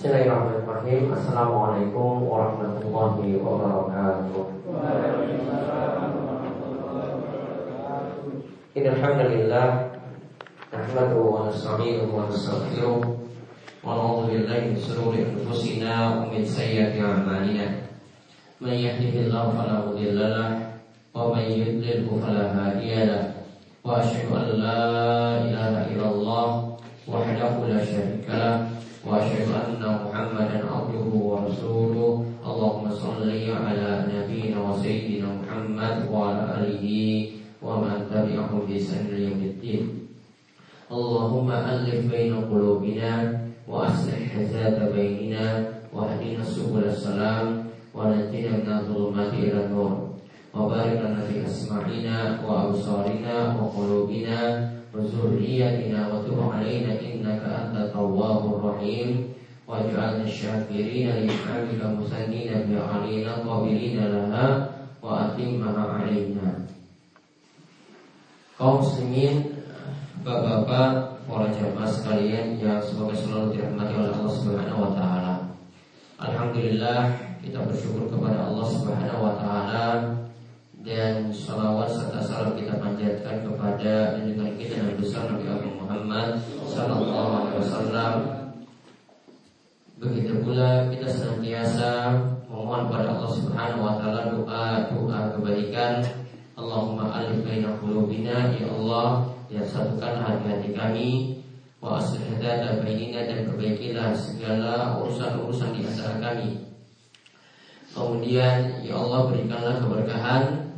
Bismillahirrahmanirrahim. Assalamualaikum warahmatullahi wabarakatuh. Innalhamdulillah nahmaduhu wa nasta'inuhu wa nastaghfiruh wa na'udzu billahi min shururi anfusina wa min sayyiati a'malina. Man yahdihillahu fala mudilla wa man yudlilhu fala hadiya. Wa asyhadu an la ilaha illallah wahdahu la lahu وأشهد أن محمدا عبده ورسوله. اللهم صل على نبينا وسيدنا محمد وعلى آله ومن تبعهم بإحسان يوم الدين. اللهم ألف بين قلوبنا وأصلح ذات بيننا واهدنا سبل السلام ونجنا من الظلمات إلى النور. وبارك لنا في أسماعنا وأبصارنا وقلوبنا وذريتنا وتب علينا إنك أنت التواب الرحيم واجعلنا الشاكرين لنعمك مسنين بعلينا قابلين لها وأتمها علينا kaum muslimin, bapak-bapak, para jamaah sekalian yang semoga selalu dirahmati oleh Allah Subhanahu wa taala. Alhamdulillah kita bersyukur kepada Allah Subhanahu wa taala dan salawat serta salam kita panjatkan kepada junjungan kita Nabi besar Nabi Abu Muhammad Sallallahu Alaihi Wasallam. Begitu pula kita senantiasa memohon pada Allah Subhanahu Wa Taala doa doa kebaikan. Allahumma alif baina qulubina ya Allah ya satukan hati-hati kami wa aslih dan bainina dan perbaikilah segala urusan-urusan di antara kami. Kemudian ya Allah berikanlah keberkahan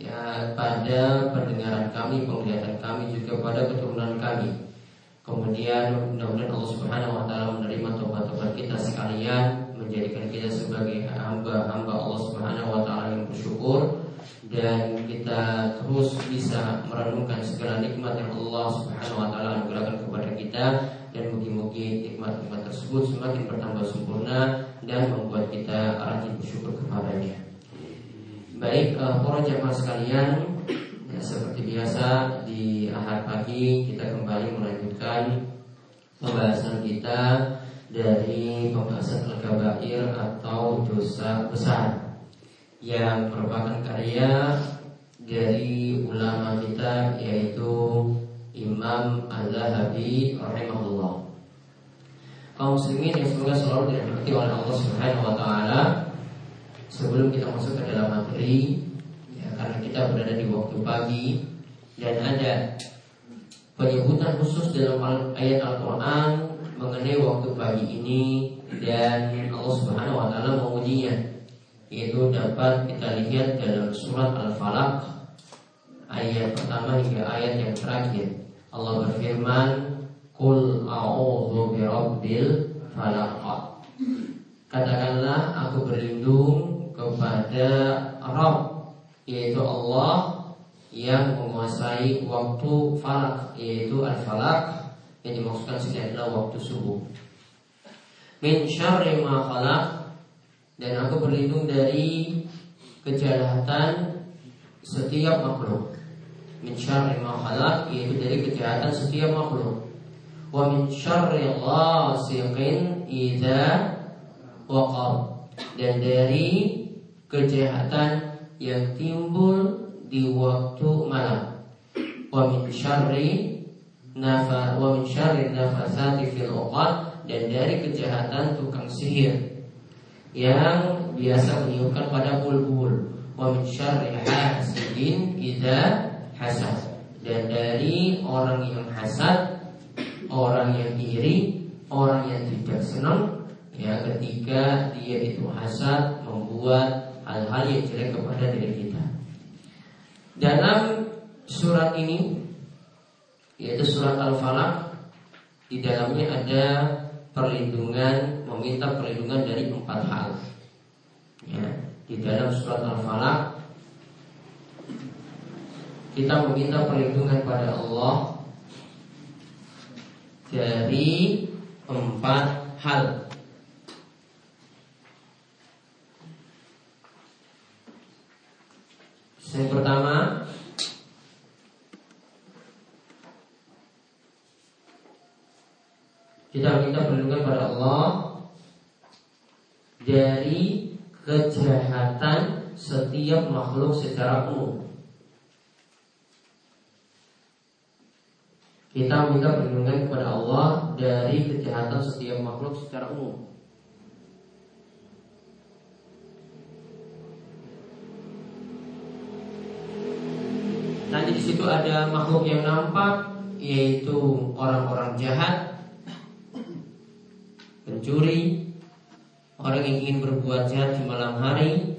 ya pada pendengaran kami, penglihatan kami juga pada keturunan kami. Kemudian mudah-mudahan Allah Subhanahu wa taala menerima tobat-tobat kita sekalian, menjadikan kita sebagai hamba-hamba Allah Subhanahu wa taala yang bersyukur dan kita terus bisa merenungkan segala nikmat yang Allah Subhanahu wa taala anugerahkan kepada kita dan mugi-mugi nikmat-nikmat tersebut semakin bertambah sempurna dan membuat kita rajin bersyukur kepadanya. Baik uh, para jamaah sekalian ya, Seperti biasa di ahad pagi kita kembali melanjutkan pembahasan kita dari pembahasan al-kabair atau dosa besar yang merupakan karya dari ulama kita yaitu Imam Al-Zahabi rahimahullah. Kaum muslimin yang semoga selalu dirahmati oleh Allah Subhanahu wa taala sebelum kita masuk ke dalam materi ya, karena kita berada di waktu pagi dan ada penyebutan khusus dalam ayat Al-Quran mengenai waktu pagi ini dan Allah Subhanahu Wa Taala mengujinya yaitu dapat kita lihat dalam surat Al-Falaq ayat pertama hingga ayat yang terakhir. Allah berfirman Kul a'udhu birabbil falaq. Katakanlah aku berlindung kepada Rabb yaitu Allah yang menguasai waktu falak yaitu al-falak yang dimaksudkan sini adalah waktu subuh. Min syarri ma khalaq dan aku berlindung dari kejahatan setiap makhluk. Min syarri ma khalaq yaitu dari kejahatan setiap makhluk. Wa min syarri ghasiqin idza waqab dan dari kejahatan yang timbul di waktu malam. Wa min syarri nafa wa min syarri nafasati fil uqad dan dari kejahatan tukang sihir yang biasa meniupkan pada bulbul. Wa min syarri hasidin idza hasad dan dari orang yang hasad, orang yang iri, orang yang tidak senang ya ketika dia itu hasad membuat hal-hal yang jelek kepada diri kita. Dalam surat ini yaitu surat Al-Falaq di dalamnya ada perlindungan meminta perlindungan dari empat hal. Ya, di dalam surat Al-Falaq kita meminta perlindungan pada Allah dari empat hal. Yang pertama Kita minta perlindungan pada Allah dari kejahatan setiap makhluk secara umum. Kita minta perlindungan kepada Allah dari kejahatan setiap makhluk secara umum. Nanti di situ ada makhluk yang nampak, yaitu orang-orang jahat, pencuri, orang yang ingin berbuat jahat di malam hari.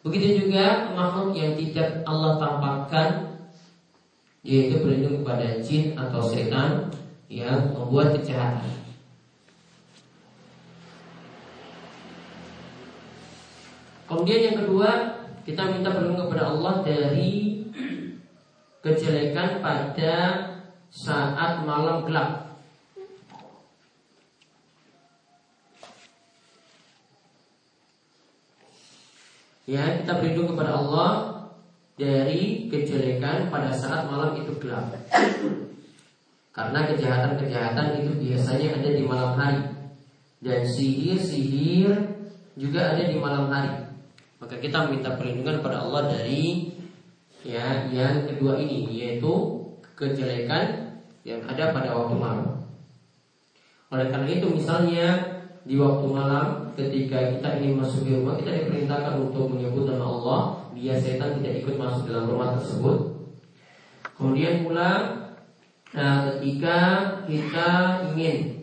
Begitu juga makhluk yang tidak Allah tampakkan yaitu berlindung kepada jin atau setan yang membuat kejahatan. Kemudian yang kedua, kita minta perlindungan kepada Allah dari kejelekan pada saat malam gelap. Ya, kita berlindung kepada Allah dari kejelekan pada saat malam itu gelap. Karena kejahatan-kejahatan itu biasanya ada di malam hari dan sihir-sihir juga ada di malam hari. Maka kita minta perlindungan pada Allah dari ya yang kedua ini yaitu kejelekan yang ada pada waktu malam. Oleh karena itu misalnya di waktu malam ketika kita ingin masuk ke rumah kita diperintahkan untuk menyebut nama Allah biar setan tidak ikut masuk dalam rumah tersebut kemudian pula nah, ketika kita ingin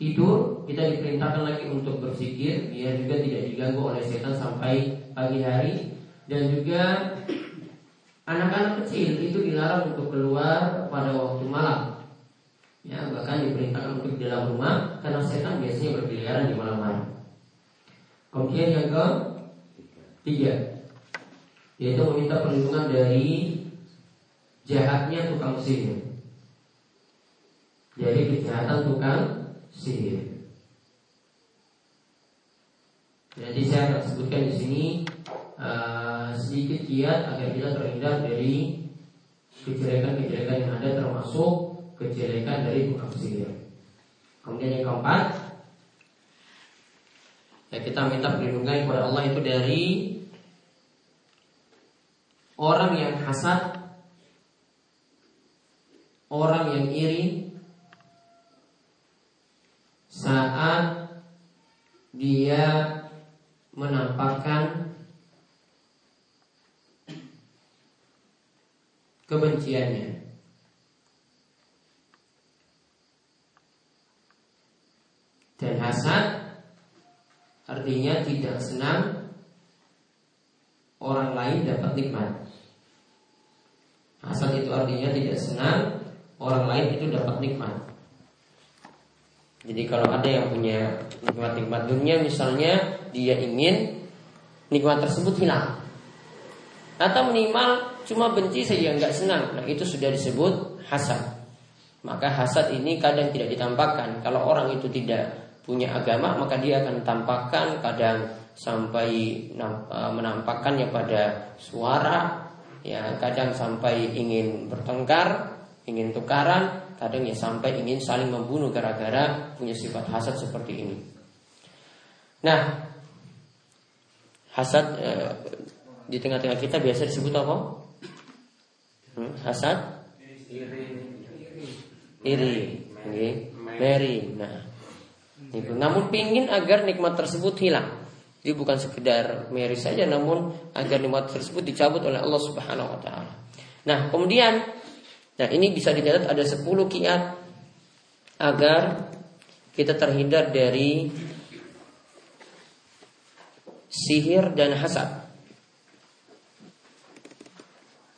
tidur kita diperintahkan lagi untuk berpikir biar juga tidak diganggu oleh setan sampai pagi hari dan juga anak-anak kecil itu dilarang untuk keluar pada waktu malam Ya, bahkan diperintahkan untuk di dalam rumah karena setan biasanya berkeliaran di malam hari. Kemudian yang ke tiga, yaitu meminta perlindungan dari jahatnya tukang sihir. Jadi kejahatan tukang sihir. Jadi saya akan sebutkan di sini uh, sedikit kiat agar kita terhindar dari kejelekan-kejelekan yang ada termasuk kejelekan dari tukang sihir. Kemudian yang keempat, ya kita minta perlindungan kepada Allah itu dari orang yang hasad, orang yang iri saat dia menampakkan kebenciannya Dan hasad artinya tidak senang orang lain dapat nikmat. Hasad itu artinya tidak senang orang lain itu dapat nikmat. Jadi kalau ada yang punya nikmat-nikmat dunia misalnya dia ingin nikmat tersebut hilang. Atau minimal cuma benci saja nggak senang. Nah itu sudah disebut hasad. Maka hasad ini kadang tidak ditampakkan. Kalau orang itu tidak punya agama maka dia akan tampakkan kadang sampai e, menampakkannya pada suara ya kadang sampai ingin bertengkar ingin tukaran kadang ya sampai ingin saling membunuh gara-gara punya sifat hasad seperti ini nah hasad eh, di tengah-tengah kita biasa disebut apa hmm, hasad iri iri. Mary nah itu. Namun pingin agar nikmat tersebut hilang. Jadi bukan sekedar meri saja, namun agar nikmat tersebut dicabut oleh Allah Subhanahu Wa Taala. Nah, kemudian, nah ini bisa dicatat ada 10 kiat agar kita terhindar dari sihir dan hasad.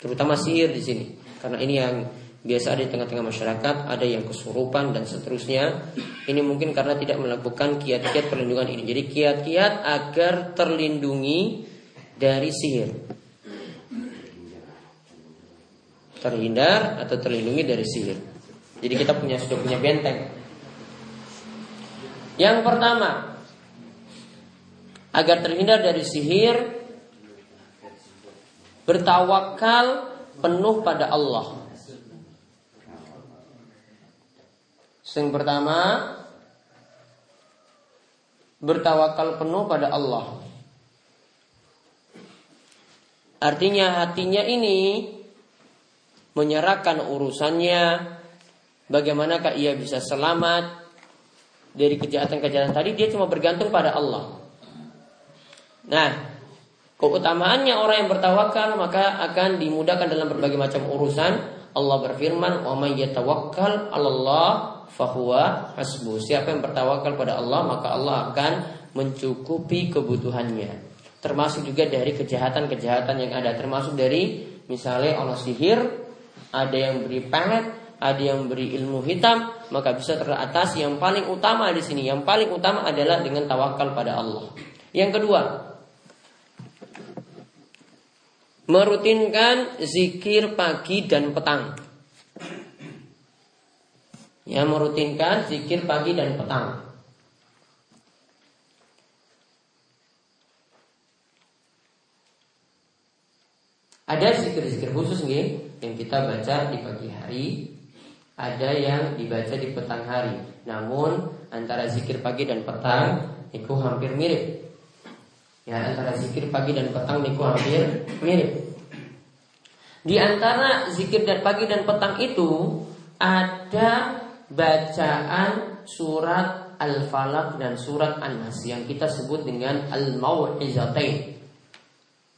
Terutama sihir di sini, karena ini yang biasa ada di tengah-tengah masyarakat, ada yang kesurupan dan seterusnya. Ini mungkin karena tidak melakukan kiat-kiat perlindungan ini. Jadi kiat-kiat agar terlindungi dari sihir. Terhindar atau terlindungi dari sihir. Jadi kita punya sudah punya benteng. Yang pertama, agar terhindar dari sihir, bertawakal penuh pada Allah. Yang pertama bertawakal penuh pada Allah. Artinya hatinya ini menyerahkan urusannya, bagaimanakah ia bisa selamat dari kejahatan-kejahatan tadi, dia cuma bergantung pada Allah. Nah, keutamaannya orang yang bertawakal maka akan dimudahkan dalam berbagai macam urusan. Allah berfirman, "Wa may yatawakkal 'alallah fahuwa hasbu." Siapa yang bertawakal pada Allah, maka Allah akan mencukupi kebutuhannya. Termasuk juga dari kejahatan-kejahatan yang ada, termasuk dari misalnya Allah sihir, ada yang beri pelet, ada yang beri ilmu hitam, maka bisa teratas. Yang paling utama di sini, yang paling utama adalah dengan tawakal pada Allah. Yang kedua, merutinkan zikir pagi dan petang. Ya, merutinkan zikir pagi dan petang. Ada zikir-zikir khusus nih yang kita baca di pagi hari, ada yang dibaca di petang hari. Namun antara zikir pagi dan petang itu hampir mirip. Ya, antara zikir pagi dan petang niku hampir mirip. Di antara zikir dan pagi dan petang itu ada bacaan surat Al-Falaq dan surat An-Nas yang kita sebut dengan Al-Mau'izatain.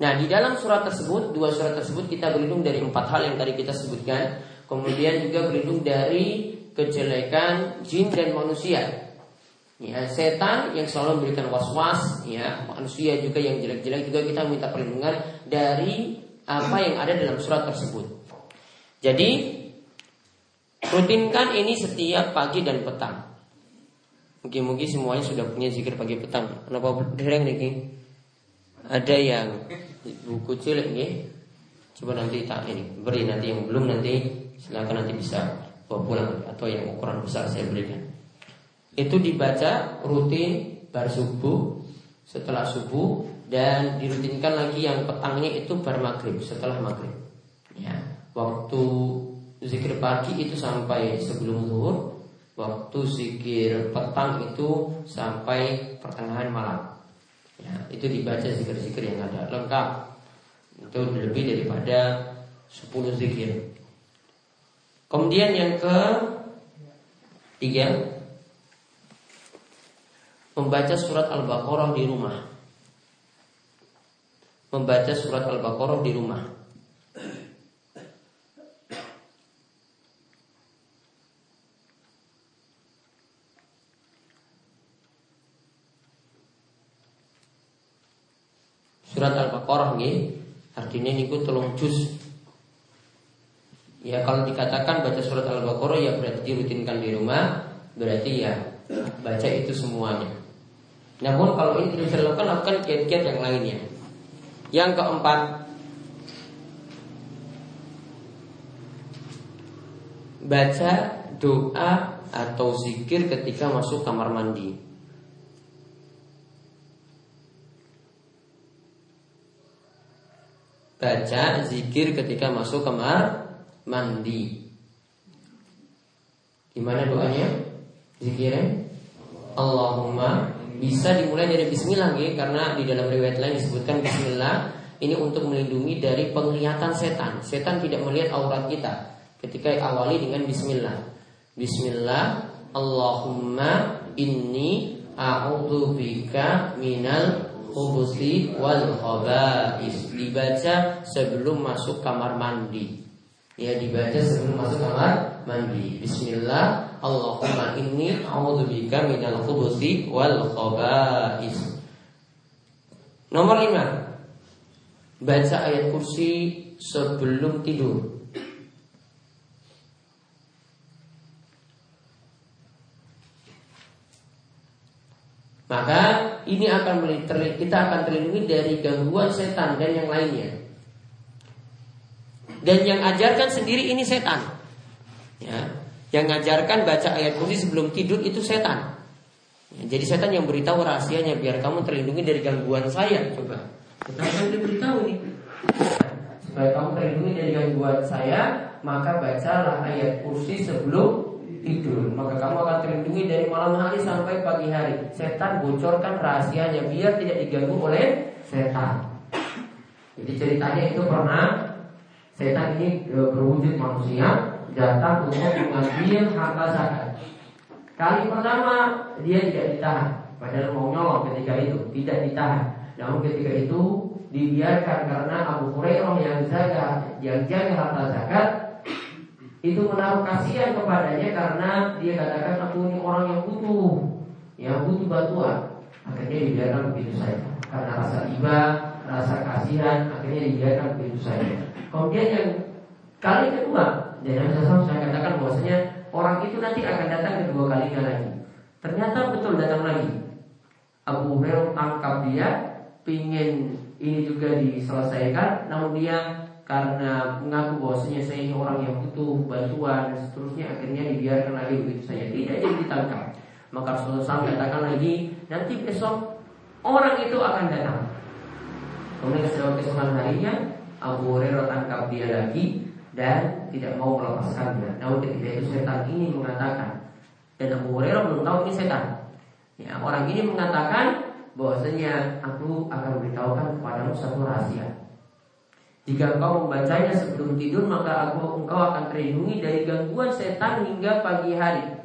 Nah, di dalam surat tersebut, dua surat tersebut kita berlindung dari empat hal yang tadi kita sebutkan. Kemudian juga berlindung dari kejelekan jin dan manusia. Ya setan yang selalu memberikan was-was ya. Manusia juga yang jelek-jelek juga kita minta perlindungan dari apa yang ada dalam surat tersebut. Jadi rutinkan ini setiap pagi dan petang. Mungkin-mungkin semuanya sudah punya zikir pagi petang. Kenapa dereng nih ada yang buku cilik nih coba nanti tak ini beri nanti yang belum nanti silakan nanti bisa bawa pulang atau yang ukuran besar saya berikan. Itu dibaca rutin bar subuh setelah subuh dan dirutinkan lagi yang petangnya itu bar maghrib setelah maghrib. Ya waktu zikir pagi itu sampai sebelum zuhur waktu zikir petang itu sampai pertengahan malam ya itu dibaca zikir-zikir yang ada lengkap itu lebih daripada 10 zikir kemudian yang ke tiga membaca surat Al-Baqarah di rumah. Membaca surat Al-Baqarah di rumah. Al-Baqarah nih artinya niku telung juz. Ya kalau dikatakan baca surat Al-Baqarah ya berarti dirutinkan di rumah, berarti ya baca itu semuanya. Namun kalau ini tidak bisa dilakukan, lakukan kiat-kiat yang lainnya. Yang keempat, baca doa atau zikir ketika masuk kamar mandi. Baca zikir ketika masuk kamar mandi. Gimana doanya? Zikirnya? Allahumma bisa dimulai dari bismillah gitu, karena di dalam riwayat lain disebutkan bismillah ini untuk melindungi dari penglihatan setan. Setan tidak melihat aurat kita ketika awali dengan bismillah. Bismillah Allahumma inni a'udzubika minal khubuthi wal khaba'is. Dibaca sebelum masuk kamar mandi. Ya dibaca sebelum masuk kamar mandi. Bismillah, Allahumma inni a'udzubika minal khubuthi wal khaba'is. Nomor lima Baca ayat kursi sebelum tidur. Maka ini akan kita akan terlindungi dari gangguan setan dan yang lainnya. Dan yang ajarkan sendiri ini setan. Ya, yang ngajarkan baca ayat kursi sebelum tidur itu setan. Ya, jadi setan yang beritahu rahasianya biar kamu terlindungi dari gangguan saya. Coba. Kita akan diberitahu nih. Supaya kamu terlindungi dari gangguan saya, maka bacalah ayat kursi sebelum tidur Maka kamu akan terlindungi dari malam hari sampai pagi hari. Setan bocorkan rahasianya Biar tidak diganggu oleh setan. Jadi ceritanya itu pernah Setan ini e, berwujud manusia Datang untuk mengambil harta zakat. Kali pertama dia tidak ditahan. Padahal mau nyolong ketika itu Tidak ditahan. Namun ketika itu dibiarkan karena Abu Hurairah yang jaga yang jaga harta zakat itu menaruh kasihan kepadanya karena dia katakan aku ini orang yang butuh yang butuh bantuan. Akhirnya dibiarkan begitu saja. Karena rasa iba rasa kasihan akhirnya dibiarkan begitu saja. Kemudian yang kali kedua dan saya saya katakan bahwasanya orang itu nanti akan datang kedua kalinya lagi. Ternyata betul datang lagi. Abu Hurairah tangkap dia pingin ini juga diselesaikan namun dia karena mengaku bahwasanya saya ini orang yang butuh bantuan dan seterusnya akhirnya dibiarkan lagi begitu saja. Tidak jadi ditangkap. Maka Rasulullah SAW katakan lagi nanti besok orang itu akan datang. Kemudian setelah keesokan harinya Abu Hurairah tangkap dia lagi dan tidak mau melepaskannya. Namun ketika itu setan ini mengatakan dan Abu Hurairah belum tahu ini setan. Ya, orang ini mengatakan bahwasanya aku akan beritahukan kepadamu satu rahasia. Jika engkau membacanya sebelum tidur maka aku engkau akan terlindungi dari gangguan setan hingga pagi hari.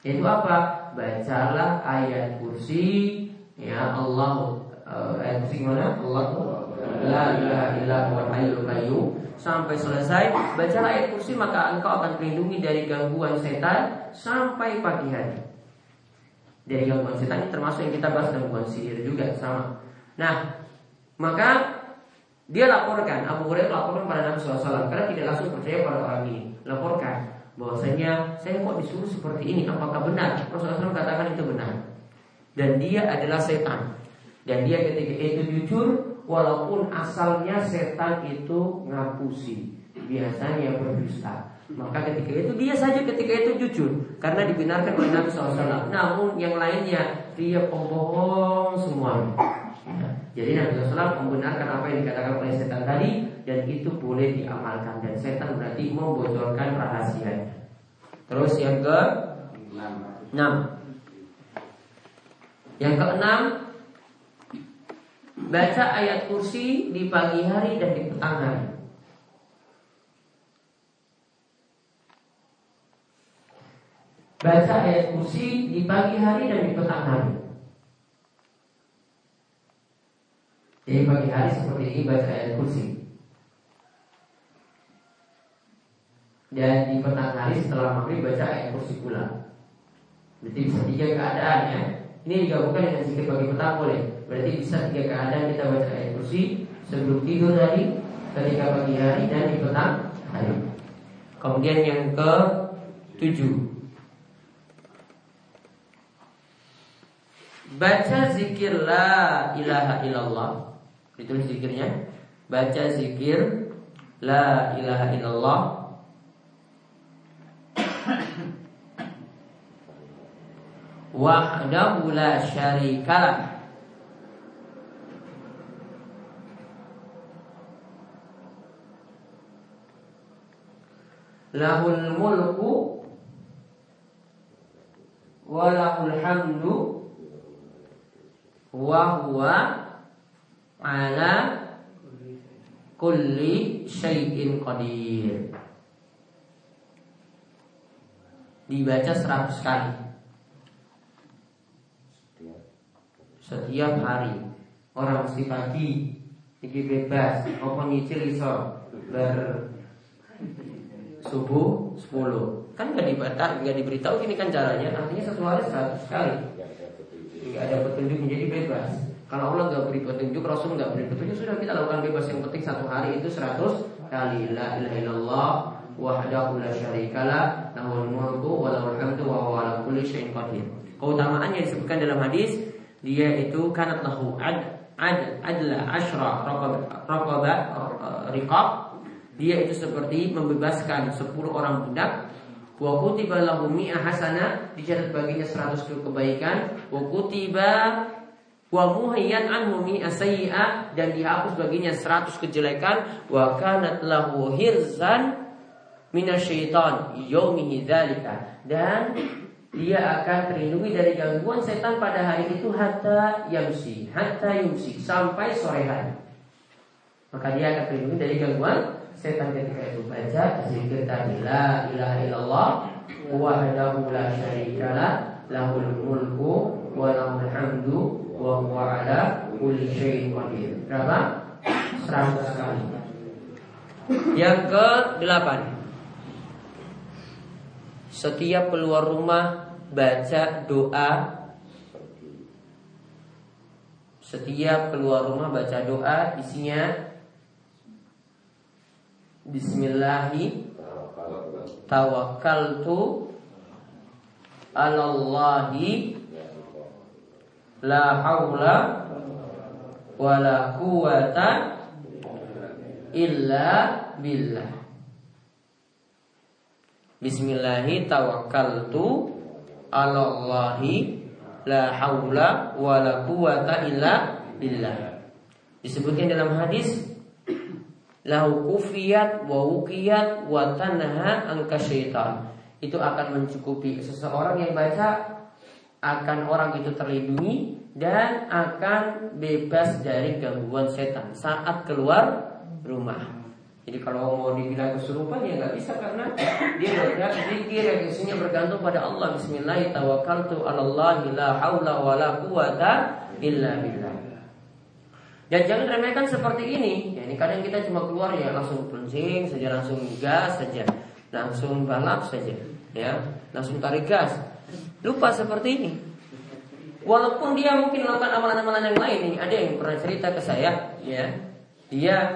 Yaitu apa? Bacalah ayat kursi ya Allah uh, ayat kursi mana? Allah la ilaha illa sampai selesai bacalah ayat kursi maka engkau akan terlindungi dari gangguan setan sampai pagi hari dari gangguan setan termasuk yang kita bahas gangguan sihir juga sama. Nah, maka dia laporkan Abu Hurairah laporkan pada Nabi SAW karena tidak langsung percaya pada orang ini. Laporkan bahwasanya saya kok disuruh seperti ini, apakah benar? Rasulullah SAW katakan itu benar. Dan dia adalah setan. Dan dia ketika itu jujur, walaupun asalnya setan itu ngapusi, biasanya berdusta. Maka ketika itu dia saja ketika itu jujur karena dibenarkan oleh Nabi SAW. Namun yang lainnya dia pembohong semua. Jadi Nabi SAW membenarkan apa yang dikatakan oleh setan tadi dan itu boleh diamalkan dan setan berarti membocorkan rahasia. Terus yang ke enam. Yang keenam baca ayat kursi di pagi hari dan di petang hari. baca ayat kursi di pagi hari dan di petang hari. Jadi pagi hari seperti ini baca ayat kursi. Dan di petang hari setelah maghrib baca ayat kursi pula. Berarti bisa tiga keadaan ya. Ini digabungkan dengan zikir pagi petang boleh. Berarti bisa tiga keadaan kita baca ayat kursi sebelum tidur tadi, ketika pagi hari dan di petang hari. Kemudian yang ke tujuh Baca zikir la ilaha illallah Ditulis zikirnya. Baca zikir La ilaha illallah. Wahdahu la syarikalah. Lahul mulku Walahul hamdu wa ala kulli syai'in qadir. Dibaca 100 kali. Setiap hari. Orang mesti pagi iki bebas, apa nyicil iso ber subuh 10 kan nggak dibaca nggak diberitahu ini kan caranya artinya satu hari 100 kali nggak ada petunjuk menjadi bebas. Kalau Allah nggak beri petunjuk, Rasul nggak beri petunjuk, sudah kita lakukan bebas. Yang penting satu hari itu seratus kali la ilaha illallah wahdahu la syarikalah lahul mulku wa lahul hamdu wa huwa ala kulli syai'in qadir. Keutamaan yang disebutkan dalam hadis dia itu kanat lahu ad ad adla ashra raqaba riqab dia itu seperti membebaskan 10 orang budak Wa kutiba lahu mi'a hasanah dicatat baginya 100 kebaikan. Wa kutiba wa muhayyan anhu mi'a dan dihapus baginya 100 kejelekan. Wa kanat lahu hirzan minasyaitan yaumihi dzalika dan dia akan terlindungi dari gangguan setan pada hari itu hatta yamsi, hatta yumsi sampai sore hari. Maka dia akan terlindungi dari gangguan setan ketika itu baca zikir tadi la ilaha illallah wahdahu la syarikalah lahul mulku wa lahul hamdu wa huwa ala kulli syai'in qadir. Berapa? 100 kali. Yang ke delapan Setiap keluar rumah baca doa Setiap keluar rumah baca doa isinya Bismillahi Tawakkaltu Alallahi La hawla Wa la quwata illa billah. Bismillahi tawakkaltu ala Allahi la haula wa la quwata illa billah. Disebutkan dalam hadis lahu kufiyat wa wukiyat wa tanha angka syaitan. Itu akan mencukupi seseorang yang baca akan orang itu terlindungi dan akan bebas dari gangguan setan saat keluar rumah. Jadi kalau mau dibilang kesurupan ya nggak bisa karena dia baca zikir yang isinya bergantung pada Allah. Bismillah tawakkaltu 'alallahi la haula wala quwata illa billah. Dan jangan remehkan seperti ini. Ya, ini kadang kita cuma keluar ya langsung pencing saja, langsung gas saja, langsung balap saja, ya, langsung tarik gas. Lupa seperti ini. Walaupun dia mungkin melakukan amalan-amalan yang lain, ini ada yang pernah cerita ke saya, ya, dia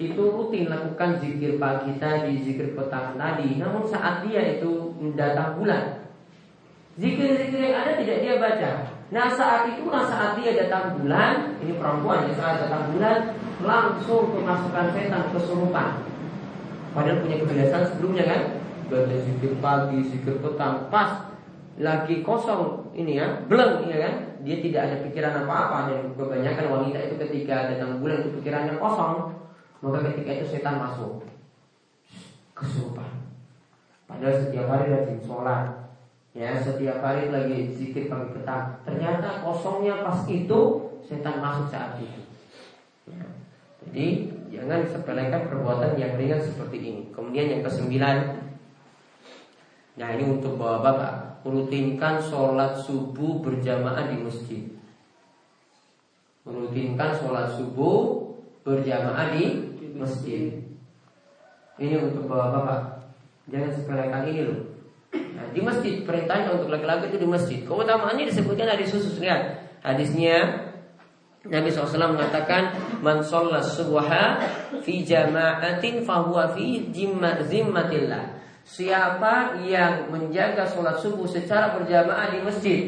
itu rutin lakukan zikir pagi tadi, zikir petang tadi. Namun saat dia itu datang bulan, zikir-zikir yang ada tidak dia baca. Nah saat itulah saat dia datang bulan, ini perempuan ya saat datang bulan langsung kemasukan setan kesurupan. Padahal punya kebiasaan sebelumnya kan, baca zikir pagi, zikir petang, pas lagi kosong ini ya, belum ya kan, dia tidak ada pikiran apa-apa dan kebanyakan wanita itu ketika datang bulan itu pikirannya kosong, maka ketika itu setan masuk kesurupan. Padahal setiap hari rajin sholat, ya setiap hari lagi zikir pagi petang. Ternyata kosongnya pas itu setan masuk saat itu. Ya. Jadi jangan sepelekan perbuatan yang ringan seperti ini. Kemudian yang kesembilan, nah ini untuk bapak-bapak, rutinkan sholat subuh berjamaah di masjid. Rutinkan sholat subuh berjamaah di masjid. Ini untuk bapak-bapak. Jangan sepelekan ini loh. Nah, di masjid perintahnya untuk laki-laki itu di masjid. Keutamaannya disebutkan hadis khusus lihat. Hadisnya Nabi SAW mengatakan Man sholat subha fi jama'atin fahuwa fi zimmatillah Siapa yang menjaga sholat subuh secara berjamaah di masjid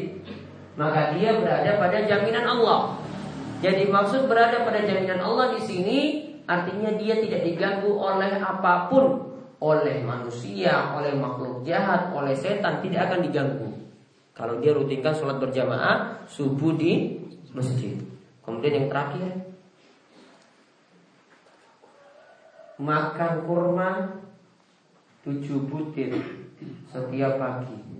Maka dia berada pada jaminan Allah. Jadi maksud berada pada jaminan Allah di sini Artinya dia tidak diganggu oleh apa pun. Oleh manusia, oleh makhluk jahat, oleh setan Tidak akan diganggu. Kalau dia rutinkan sholat berjamaah Subuh di masjid. Kemudian yang terakhir. Makan kurma Tujuh butir Setiap pagi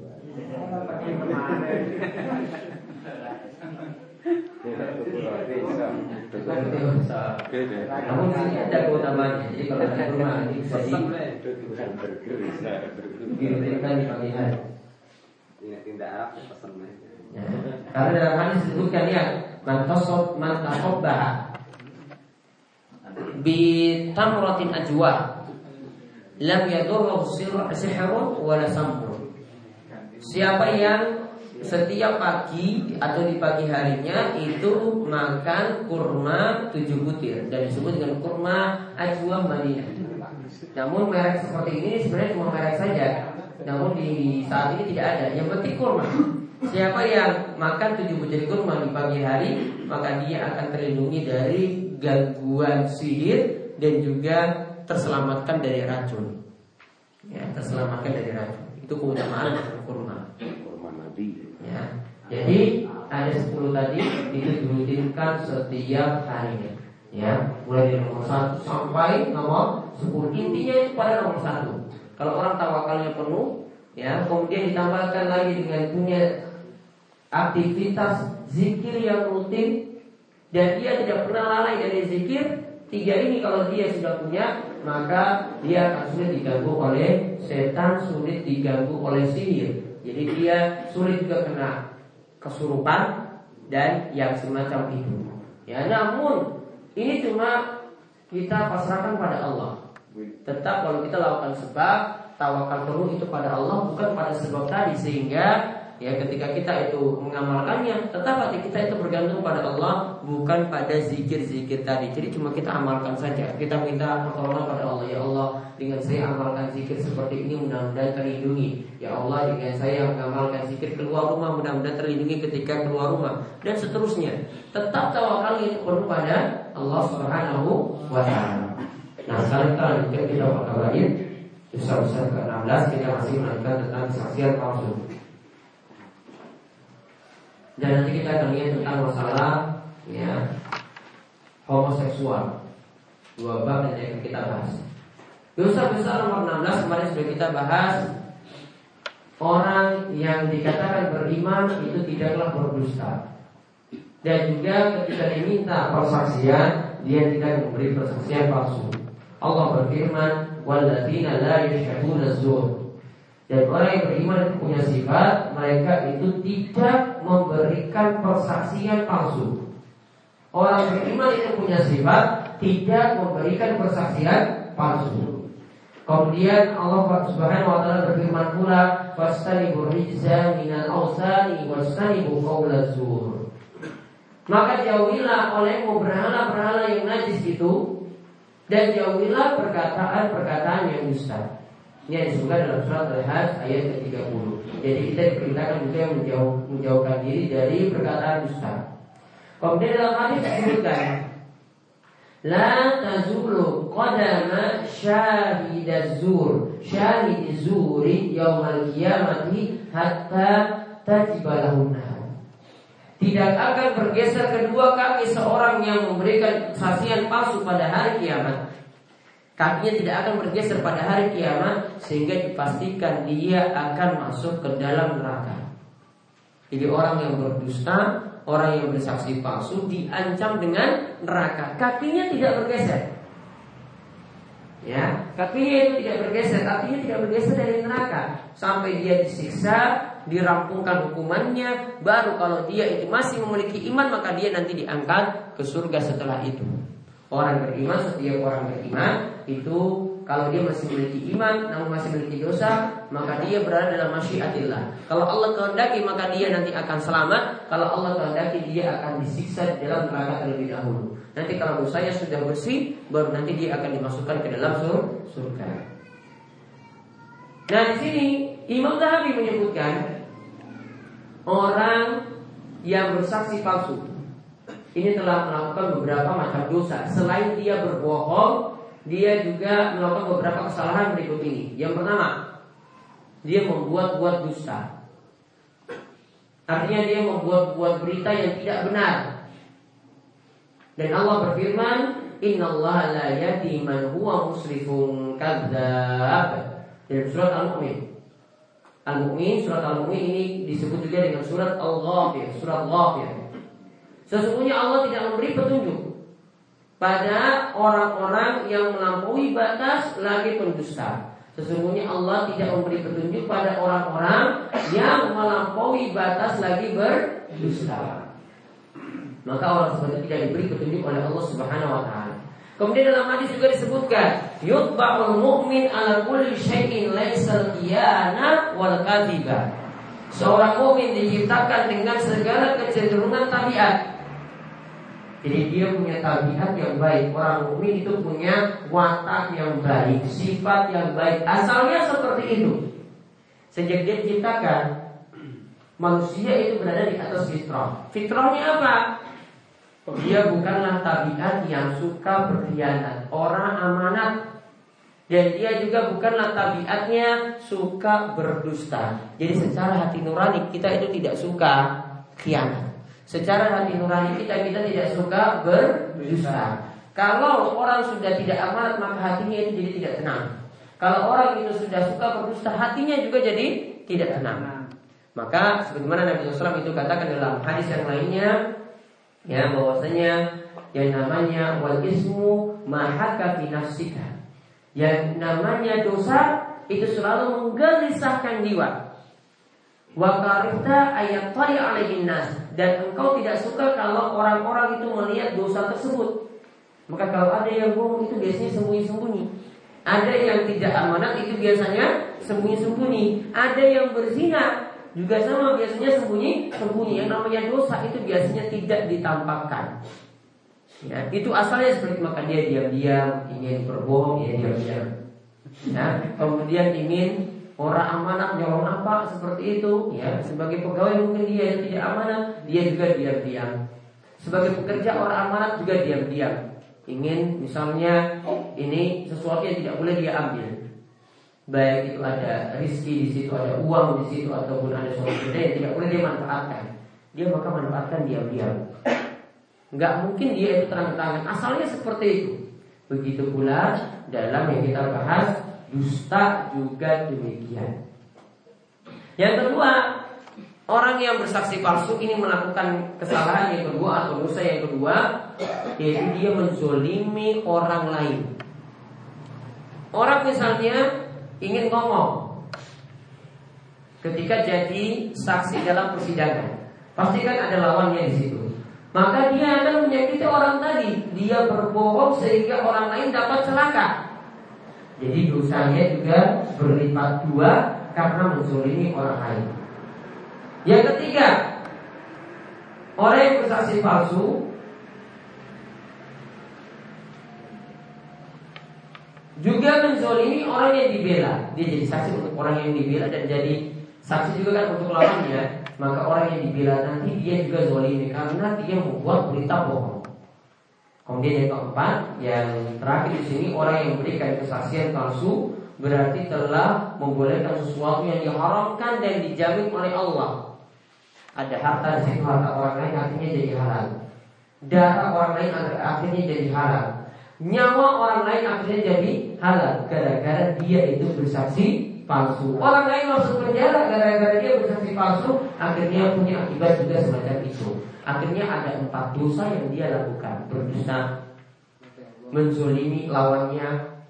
namun ada. Jadi kalau ada rumah ini bisa di di. Tidak pesan ya. Karena dalam hadis disebutkan ya mantasob mantasobah bi tamratin ajwa lam yadurru sihrun wala samrun. Siapa yang setiap pagi atau di pagi harinya itu makan kurma tujuh butir dan disebut dengan kurma ajwa Madinah. Namun merek seperti ini sebenarnya cuma merek saja. Namun di saat ini tidak ada. Yang penting kurma. Siapa yang makan tujuh butir kurma di pagi hari maka dia akan terlindungi dari gangguan sihir dan juga terselamatkan dari racun. Ya, terselamatkan dari racun. Itu keutamaan kurma. Kurma Nabi. Ya. Jadi ada 10 tadi itu dirutinkan setiap harinya. Ya, mulai dari nomor 1 sampai nomor 10. Intinya itu pada nomor 1. Kalau orang tawakalnya penuh, ya kemudian ditambahkan lagi dengan punya aktivitas zikir yang rutin dan dia tidak pernah lalai dari zikir tiga ini kalau dia sudah punya maka dia akan sulit diganggu oleh setan sulit diganggu oleh sihir. Jadi dia sulit juga kena kesurupan dan yang semacam itu. Ya namun ini cuma kita pasrahkan pada Allah. Tetap kalau kita lakukan sebab tawakal penuh itu pada Allah bukan pada sebab tadi. Sehingga ya ketika kita itu mengamalkannya tetap hati kita itu bergantung pada Allah bukan pada zikir-zikir tadi. Jadi cuma kita amalkan saja. Kita minta pertolongan pada Allah. Ya Allah dengan saya amalkan zikir seperti ini mudah-mudahan terlindungi. Ya Allah dengan saya mengamalkan zikir keluar rumah mudah-mudahan terlindungi ketika keluar rumah. Dan seterusnya. Tetap tawakal itu perlu pada Allah Subhanahu wa taala. Nah sekarang kita lanjutkan kita bakal lain Usah-usah ke-16 kita masih melanjutkan tentang kesaksian palsu dan nanti kita akan lihat tentang masalah ya homoseksual. Dua bab yang akan kita bahas. Dosa besar nomor 16 kemarin sudah kita bahas Orang yang dikatakan beriman itu tidaklah berdusta Dan juga ketika diminta persaksian Dia tidak memberi persaksian palsu Allah berfirman la yashhaduna dan orang yang beriman itu punya sifat Mereka itu tidak memberikan persaksian palsu. Orang beriman itu punya sifat Tidak memberikan persaksian palsu. Kemudian Allah Subhanahu wa taala berfirman pula fastanibu rijza minal awsani wastanibu qaula zur Maka jauhilah olehmu berhala-berhala yang najis itu dan jauhilah perkataan-perkataan yang dusta. Ini yang disebutkan dalam surat Al-Hajj ayat ke-30. Jadi kita diperintahkan juga menjauh, menjauhkan diri dari perkataan dusta. Kemudian dalam hadis disebutkan La tazulu qadama syahidazur Syahidizuri yaumal qiyamati hatta tajibalahun tidak akan bergeser kedua kaki seorang yang memberikan kesaksian palsu pada hari kiamat kakinya tidak akan bergeser pada hari kiamat sehingga dipastikan dia akan masuk ke dalam neraka. Jadi orang yang berdusta, orang yang bersaksi palsu diancam dengan neraka. Kakinya tidak bergeser. Ya, kakinya itu tidak bergeser, kakinya tidak bergeser dari neraka sampai dia disiksa, dirampungkan hukumannya, baru kalau dia itu masih memiliki iman maka dia nanti diangkat ke surga setelah itu. Orang beriman, setiap orang beriman itu kalau dia masih memiliki iman namun masih memiliki dosa, maka dia berada dalam masyiatillah. Kalau Allah kehendaki maka dia nanti akan selamat, kalau Allah kehendaki dia akan disiksa di dalam neraka terlebih dahulu. Nanti kalau dosanya sudah bersih, baru nanti dia akan dimasukkan ke dalam surga. Nah di sini Imam Zahabi menyebutkan orang yang bersaksi palsu ini telah melakukan beberapa macam dosa. Selain dia berbohong, dia juga melakukan beberapa kesalahan berikut ini. Yang pertama, dia membuat-buat dusta. Artinya dia membuat-buat berita yang tidak benar. Dan Allah berfirman, Inna Allah la yati man huwa musrifun kadzab. Dalam surat Al-Mu'min. Al-Mu'min, surat Al-Mu'min ini disebut juga dengan surat Al-Ghafir, surat Ghafir. Sesungguhnya Allah tidak memberi petunjuk pada orang-orang yang melampaui batas lagi pendusta. Sesungguhnya Allah tidak memberi petunjuk pada orang-orang yang melampaui batas lagi berdusta. Maka orang seperti tidak diberi petunjuk oleh Allah Subhanahu wa taala. Kemudian dalam hadis juga disebutkan, yutba'ul mu'min ala kulli syai'in laisa qiyana wal kadhiba. Seorang mukmin diciptakan dengan segala kecenderungan tabiat jadi dia punya tabiat yang baik. Orang mukmin itu punya watak yang baik, sifat yang baik. Asalnya seperti itu. Sejak dia diciptakan, manusia itu berada di atas fitrah. Fitrahnya apa? Dia bukanlah tabiat yang suka berkhianat, orang amanat. Dan dia juga bukanlah tabiatnya suka berdusta. Jadi secara hati nurani kita itu tidak suka khianat. Secara hati nurani kita kita tidak suka berdusta. Kalau orang sudah tidak amanat maka hatinya itu jadi tidak tenang. Kalau orang itu sudah suka berdusta, hatinya juga jadi tidak tenang. Maka sebagaimana Nabi SAW itu katakan dalam hadis yang lainnya, ya bahwasanya yang namanya wal ismu mahaka nafsika. Yang namanya dosa itu selalu menggelisahkan jiwa. Wa karita ayat alaihin nas dan engkau tidak suka kalau orang-orang itu melihat dosa tersebut. Maka kalau ada yang bohong itu biasanya sembunyi-sembunyi. Ada yang tidak amanat itu biasanya sembunyi-sembunyi. Ada yang berzina juga sama biasanya sembunyi-sembunyi. Yang namanya dosa itu biasanya tidak ditampakkan. Ya, itu asalnya seperti maka dia diam-diam ingin berbohong, ya diam-diam. Ya, kemudian ingin orang amanat nyolong apa seperti itu, ya sebagai pegawai mungkin dia yang tidak amanat, dia juga diam-diam. Sebagai pekerja orang amanat juga diam-diam. Ingin misalnya ini sesuatu yang tidak boleh dia ambil. Baik itu ada rizki di situ ada uang di situ ataupun ada sesuatu yang tidak boleh dia manfaatkan. Dia maka manfaatkan diam-diam. Nggak mungkin dia itu terang-terangan. Asalnya seperti itu. Begitu pula dalam yang kita bahas dusta juga demikian. Yang kedua Orang yang bersaksi palsu ini melakukan kesalahan yang kedua atau dosa yang kedua Yaitu dia menzolimi orang lain. Orang misalnya ingin ngomong Ketika jadi saksi dalam persidangan. Pasti kan ada lawannya di situ. Maka dia akan menyakiti orang tadi. Dia berbohong sehingga orang lain dapat celaka Jadi dosanya juga berlipat dua Karena menzolimi orang lain yang ketiga, orang yang bersaksi palsu juga menzolimi orang yang dibela. Dia jadi saksi untuk orang yang dibela dan jadi saksi juga kan untuk lawannya. Maka orang yang dibela nanti dia juga zolimi karena dia membuat berita bohong. Kemudian yang keempat, yang terakhir di sini orang yang memberikan kesaksian palsu berarti telah membolehkan sesuatu yang diharamkan dan dijamin oleh Allah. Ada harta di situ harta orang lain akhirnya jadi halal. Darah orang lain akhirnya jadi halal. Nyawa orang lain akhirnya jadi halal gara-gara dia itu bersaksi palsu. Orang lain masuk penjara gara-gara dia bersaksi palsu, akhirnya punya akibat juga semacam itu. Akhirnya ada empat dosa yang dia lakukan. Berdosa menzolimi lawannya,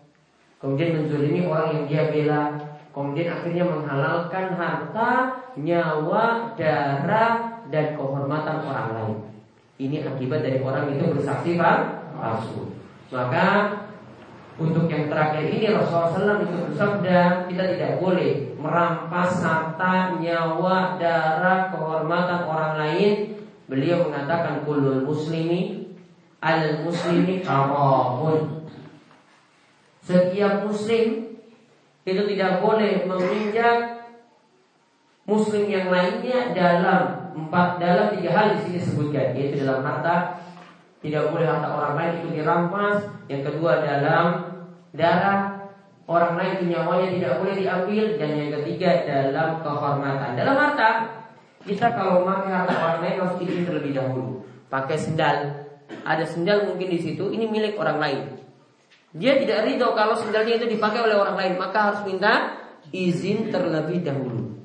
kemudian menzolimi orang yang dia bela, Kemudian akhirnya menghalalkan harta, nyawa, darah, dan kehormatan orang lain. Ini akibat dari orang itu bersaksi palsu. Maka untuk yang terakhir ini Rasulullah SAW itu bersabda kita tidak boleh merampas harta, nyawa, darah, kehormatan orang lain. Beliau mengatakan kulul muslimi al muslimi haramun. Setiap muslim itu tidak boleh menginjak muslim yang lainnya dalam empat dalam tiga hal di sini sebutkan yaitu dalam harta tidak boleh harta orang lain itu dirampas. Yang kedua dalam darah orang lain itu nyawanya tidak boleh diambil. Dan yang ketiga dalam kehormatan. Dalam harta kita kalau memakai harta orang lain harus izin terlebih dahulu. Pakai sendal. Ada sendal mungkin di situ. Ini milik orang lain. Dia tidak ridho kalau sendalnya itu dipakai oleh orang lain, maka harus minta izin terlebih dahulu.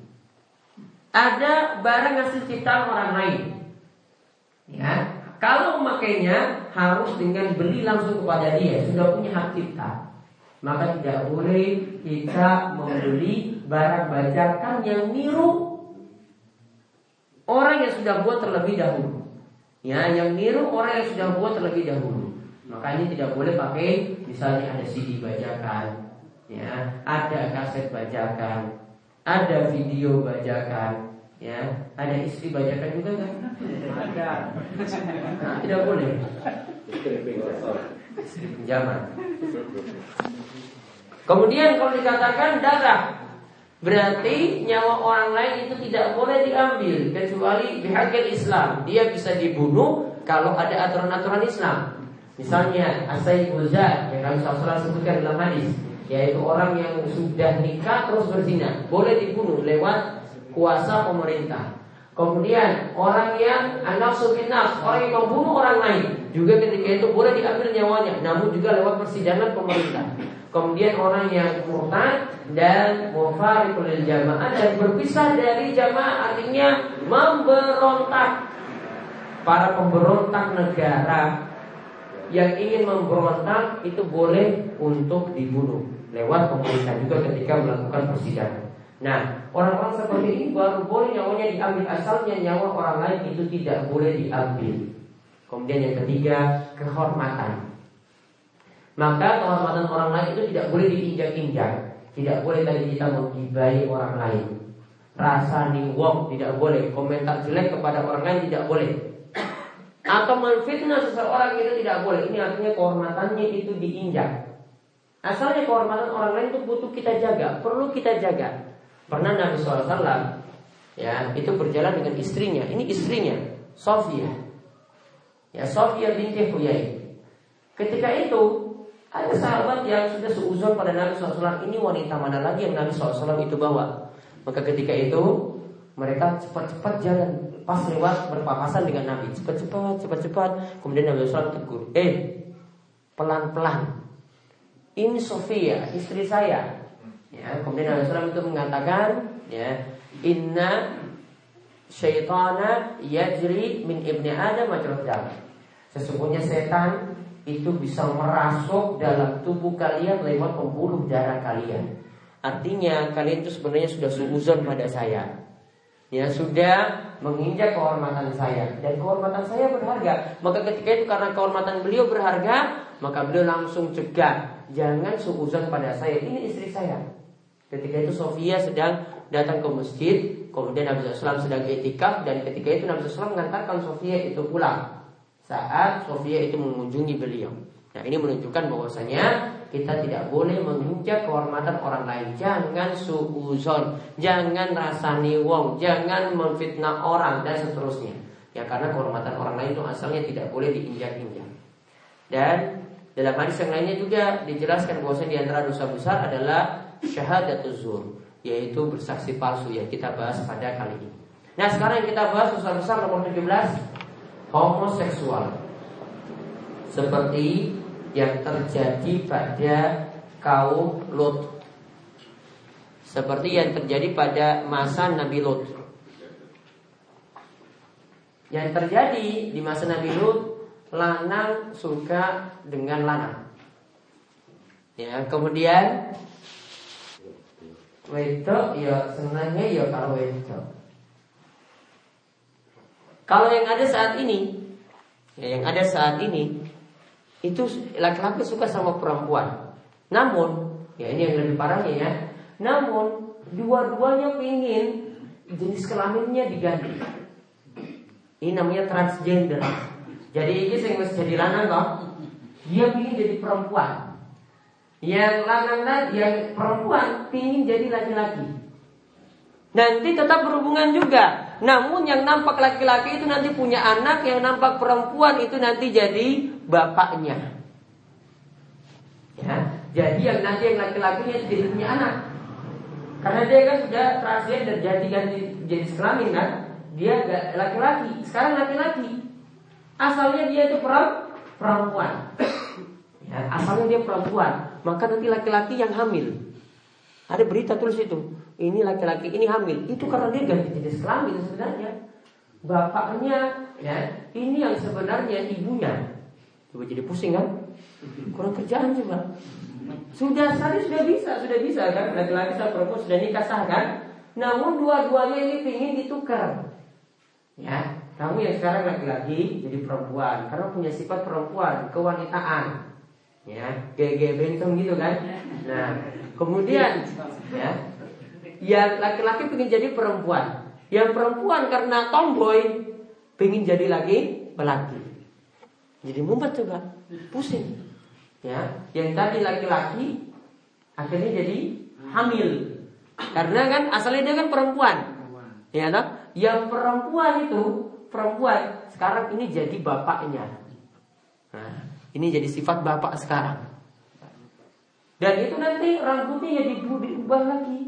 Ada barang hasil ciptaan orang lain. Ya, kalau memakainya harus dengan beli langsung kepada dia, sudah punya hak cipta. Maka tidak boleh kita membeli barang bajakan yang niru orang yang sudah buat terlebih dahulu. Ya, yang niru orang yang sudah buat terlebih dahulu. Makanya tidak boleh pakai misalnya ada CD bajakan, ya, ada kaset bajakan, ada video bajakan, ya, ada istri bajakan juga kan? Ada. Nah, tidak boleh. Pinjaman. Kemudian kalau dikatakan darah Berarti nyawa orang lain itu tidak boleh diambil Kecuali pihak Islam Dia bisa dibunuh kalau ada aturan-aturan Islam Misalnya Asaid Uzad yang kami salah sebutkan dalam hadis Yaitu orang yang sudah nikah terus berzina Boleh dibunuh lewat kuasa pemerintah. Kemudian orang yang anak sukinas Orang yang membunuh orang lain Juga ketika itu boleh diambil nyawanya Namun juga lewat persidangan pemerintah. Kemudian orang yang murtad dan mufarikul jamaah dan berpisah dari jamaah artinya memberontak. Para pemberontak negara yang ingin memberontak itu boleh untuk dibunuh lewat pemerintah juga ketika melakukan persidangan. Nah, orang-orang seperti ini baru boleh nyawanya diambil asalnya nyawa orang lain itu tidak boleh diambil. Kemudian yang ketiga, kehormatan. Maka kehormatan orang lain itu tidak boleh diinjak-injak. Tidak boleh tadi kita menggibai orang lain. Rasa wong tidak boleh. Komentar jelek kepada orang lain tidak boleh. Atau menfitnah seseorang itu tidak boleh. Ini artinya kehormatannya itu diinjak. Asalnya kehormatan orang lain itu butuh kita jaga, perlu kita jaga. Pernah Nabi SAW ya itu berjalan dengan istrinya. Ini istrinya, Sofia. Ya Sofia binti Huyai. Ketika itu ada sahabat yang sudah seuzon pada Nabi SAW Ini wanita mana lagi yang Nabi SAW itu bawa? Maka ketika itu Mereka cepat-cepat jalan. Pas lewat berpapasan dengan Nabi. Cepat-cepat, cepat-cepat. Kemudian Nabi SAW tegur Eh, pelan-pelan. Ini Sofia, istri saya ya, Kemudian SAW itu mengatakan ya, Inna syaitana yajri min ibni Adam majrad Sesungguhnya setan itu bisa merasuk dalam tubuh kalian lewat pembuluh darah kalian. Artinya kalian itu sebenarnya sudah suuzon pada saya. Ya sudah menginjak kehormatan saya dan kehormatan saya berharga. Maka ketika itu karena kehormatan beliau berharga, maka beliau langsung cegah, jangan suuzon pada saya. Ini istri saya. Ketika itu Sofia sedang datang ke masjid, kemudian Nabi SAW sedang etikaf dan ketika itu Nabi SAW mengatakan Sofia itu pulang saat Sofia itu mengunjungi beliau. Nah ini menunjukkan bahwasanya kita tidak boleh menginjak kehormatan orang lain. Jangan suuzon, jangan rasani wong, jangan memfitnah orang dan seterusnya. Ya karena kehormatan orang lain itu asalnya tidak boleh diinjak-injak. Dan dalam hadis yang lainnya juga dijelaskan bahwasanya di antara dosa besar adalah syahadatuz zur, yaitu bersaksi palsu yang kita bahas pada kali ini. Nah sekarang yang kita bahas dosa besar nomor 17 homoseksual. Seperti yang terjadi pada kaum Lut. Seperti yang terjadi pada masa Nabi Lut. Yang terjadi di masa Nabi Lut lanang suka dengan lanang. Ya kemudian wedok ya senangnya ya kalau wedok kalau yang ada saat ini, ya, yang ada saat ini itu laki-laki suka sama perempuan. Namun, ya ini yang lebih parahnya ya. Namun dua-duanya ingin jenis kelaminnya diganti. Ini namanya transgender. Jadi ini mesti jadi lanang kok. Dia ingin jadi perempuan. Yang lanang yang perempuan ingin jadi laki-laki. Nanti tetap berhubungan juga namun yang nampak laki-laki itu nanti punya anak, yang nampak perempuan itu nanti jadi bapaknya. Ya, jadi yang nanti yang laki-lakinya itu jadi punya anak. Karena dia kan sudah transgender jadi ganti jadi kelamin kan, dia laki-laki, sekarang laki-laki. Asalnya dia itu perempuan. Ya, asalnya dia perempuan, maka nanti laki-laki yang hamil. Ada berita tulis itu. Ini laki-laki ini hamil. Itu karena dia ganti jenis kelamin sebenarnya. Bapaknya ya ini yang sebenarnya ibunya. Coba jadi pusing kan? Kurang kerjaan coba. Sudah tadi sudah bisa sudah bisa kan? Laki-laki sama perempuan sudah nikah sah kan? Namun dua-duanya ini ingin ditukar. Ya kamu yang sekarang laki-laki jadi perempuan. Karena punya sifat perempuan kewanitaan ya gege bentong gitu kan nah kemudian ya yang laki-laki pengen jadi perempuan. Yang perempuan karena tomboy pengen jadi lagi lelaki. Jadi mumpet coba, pusing. Ya, yang tadi laki-laki akhirnya jadi hamil. Karena kan asalnya dia kan perempuan. Ya, no? Yang perempuan itu perempuan sekarang ini jadi bapaknya. Nah, ini jadi sifat bapak sekarang. Dan itu nanti rambutnya ya diubah lagi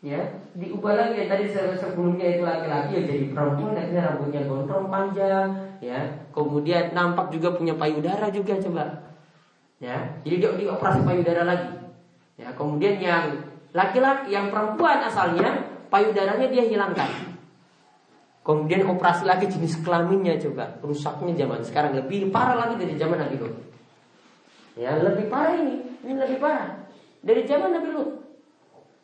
ya diubah lagi ya tadi sebelumnya itu laki-laki ya jadi perempuan akhirnya rambutnya gondrong panjang ya kemudian nampak juga punya payudara juga coba ya jadi dia dioperasi payudara lagi Ya, kemudian yang laki-laki, yang perempuan asalnya payudaranya dia hilangkan. Kemudian operasi lagi jenis kelaminnya coba rusaknya zaman sekarang lebih parah lagi dari zaman Nabi Lut. Ya lebih parah ini, ini lebih parah dari zaman Nabi Lut.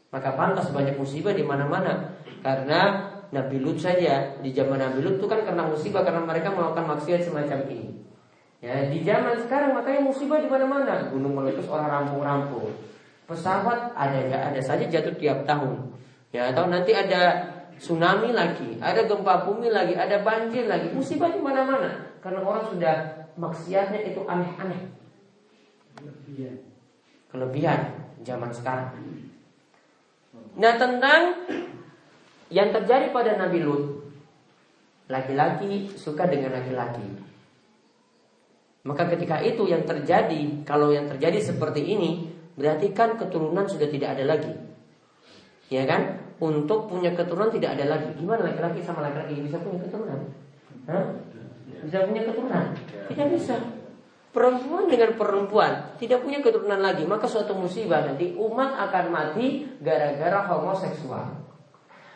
Maka pantas banyak musibah di mana-mana karena Nabi Lut saja di zaman Nabi Lut itu kan karena musibah karena mereka melakukan maksiat semacam ini. Ya di zaman sekarang makanya musibah di mana-mana gunung meletus orang rampung-rampung pesawat ada ada saja jatuh tiap tahun. Ya atau nanti ada tsunami lagi, ada gempa bumi lagi, ada banjir lagi, musibah di mana-mana. Karena orang sudah maksiatnya itu aneh-aneh. Kelebihan. Kelebihan zaman sekarang. Nah tentang yang terjadi pada Nabi Lut, laki-laki suka dengan laki-laki. Maka ketika itu yang terjadi, kalau yang terjadi seperti ini, berarti kan keturunan sudah tidak ada lagi. Ya kan? untuk punya keturunan tidak ada lagi. Gimana laki-laki sama laki-laki bisa punya keturunan? Hah? Bisa punya keturunan? Tidak bisa. Perempuan dengan perempuan tidak punya keturunan lagi, maka suatu musibah nanti umat akan mati gara-gara homoseksual.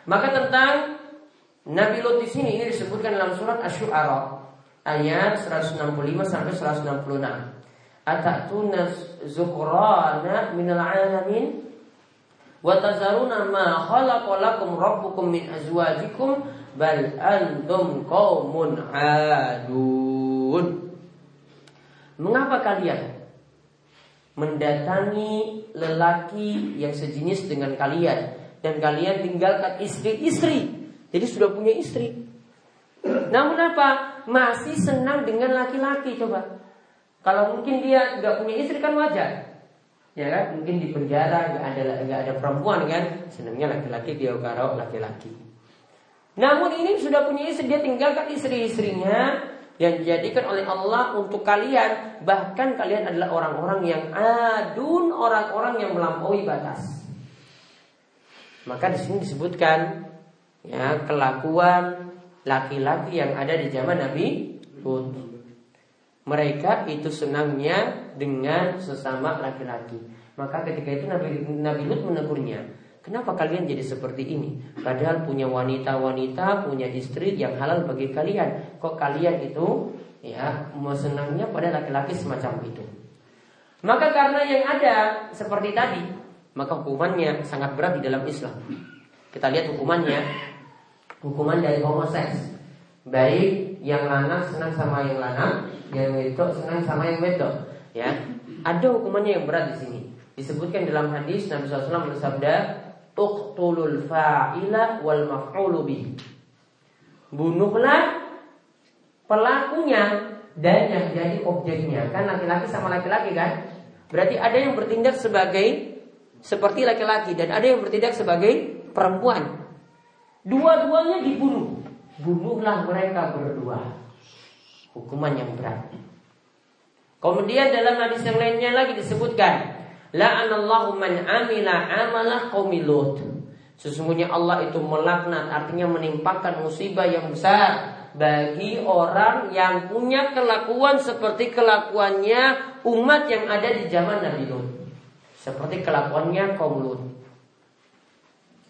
Maka tentang Nabi Lot di sini ini disebutkan dalam surat Asy-Syu'ara ayat 165 sampai 166. Atatuna zukrana minal alamin wa tazaruna ma khalaqalakum rabbukum min azwajikum bal antum qaumun adun Mengapa kalian mendatangi lelaki yang sejenis dengan kalian dan kalian tinggalkan istri-istri? Jadi sudah punya istri. Namun apa? Masih senang dengan laki-laki coba. Kalau mungkin dia nggak punya istri kan wajar. Ya kan? Mungkin di penjara nggak ada nggak ada perempuan kan? Senangnya laki-laki dia karo laki-laki. Namun ini sudah punya istri dia tinggalkan istri-istrinya yang dijadikan oleh Allah untuk kalian. Bahkan kalian adalah orang-orang yang adun orang-orang yang melampaui batas. Maka di sini disebutkan ya kelakuan laki-laki yang ada di zaman Nabi Hud. Mereka itu senangnya dengan sesama laki-laki. Maka ketika itu Nabi, Nabi Lut menegurnya, kenapa kalian jadi seperti ini? Padahal punya wanita-wanita, punya istri yang halal bagi kalian. Kok kalian itu ya senangnya pada laki-laki semacam itu? Maka karena yang ada seperti tadi, maka hukumannya sangat berat di dalam Islam. Kita lihat hukumannya, hukuman dari homoseks. Baik yang lanang senang sama yang lanang, yang wedok senang sama yang wedok. Ya, ada hukumannya yang berat di sini. Disebutkan dalam hadis Nabi SAW bersabda, "Uqtulul fa'ila wal maf'ulu bih." Bunuhlah pelakunya dan yang jadi objeknya. Kan laki-laki sama laki-laki kan? Berarti ada yang bertindak sebagai seperti laki-laki dan ada yang bertindak sebagai perempuan. Dua-duanya dibunuh bunuhlah mereka berdua. Hukuman yang berat. Kemudian dalam hadis yang lainnya lagi disebutkan, la'anallahu man amila amalah qaumi Sesungguhnya Allah itu melaknat artinya menimpakan musibah yang besar bagi orang yang punya kelakuan seperti kelakuannya umat yang ada di zaman Nabi Lut. Seperti kelakuannya kaum Lut.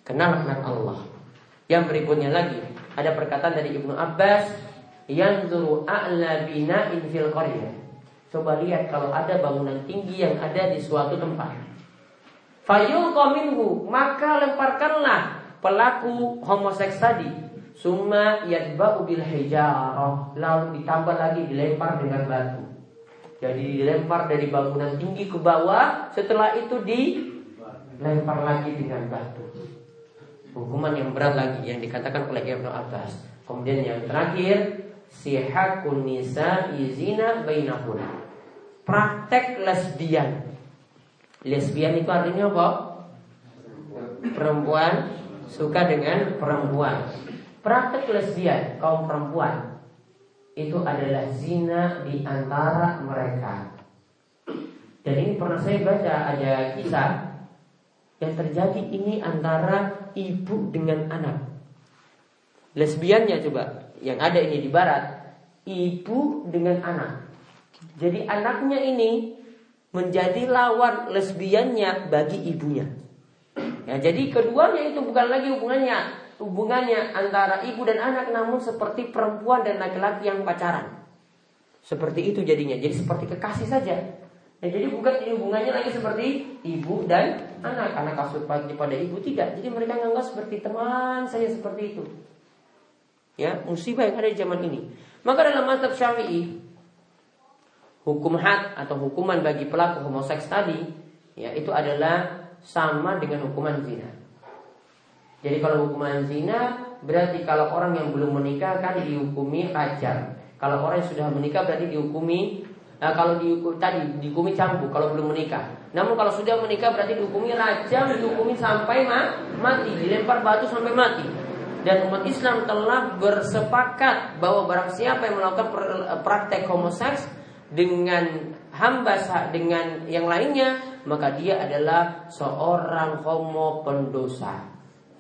Kenal laknat Allah. Yang berikutnya lagi ada perkataan dari Ibnu Abbas yang zuru a'la bina'in fil qaryah. Coba lihat kalau ada bangunan tinggi yang ada di suatu tempat. Fayul minhu maka lemparkanlah pelaku homoseks tadi. Summa yadba'u bil hijarah. Lalu ditambah lagi dilempar dengan batu. Jadi dilempar dari bangunan tinggi ke bawah, setelah itu dilempar lagi dengan batu hukuman yang berat lagi yang dikatakan oleh Ibnu Abbas. Kemudian yang terakhir sihakun nisa izina bainahun. Praktek lesbian. Lesbian itu artinya apa? Perempuan suka dengan perempuan. Praktek lesbian kaum perempuan itu adalah zina di antara mereka. Dan ini pernah saya baca ada kisah yang terjadi ini antara ibu dengan anak. Lesbiannya coba, yang ada ini di barat, ibu dengan anak. Jadi anaknya ini menjadi lawan lesbiannya bagi ibunya. Ya, jadi keduanya itu bukan lagi hubungannya hubungannya antara ibu dan anak namun seperti perempuan dan laki-laki yang pacaran. Seperti itu jadinya. Jadi seperti kekasih saja. Ya, jadi bukan hubungannya lagi seperti ibu dan anak. Anak kasut pagi pada ibu tidak. Jadi mereka menganggap seperti teman saya seperti itu. Ya, musibah yang ada di zaman ini. Maka dalam mazhab Syafi'i hukum had atau hukuman bagi pelaku homoseks tadi ya itu adalah sama dengan hukuman zina. Jadi kalau hukuman zina berarti kalau orang yang belum menikah kan dihukumi hajar. Kalau orang yang sudah menikah berarti dihukumi Nah, kalau dihukum tadi dihukumi cambuk kalau belum menikah. Namun kalau sudah menikah berarti dihukumi rajam, dihukumi sampai ma mati, dilempar batu sampai mati. Dan umat Islam telah bersepakat bahwa barang siapa yang melakukan praktek homoseks dengan hamba dengan yang lainnya maka dia adalah seorang homo pendosa.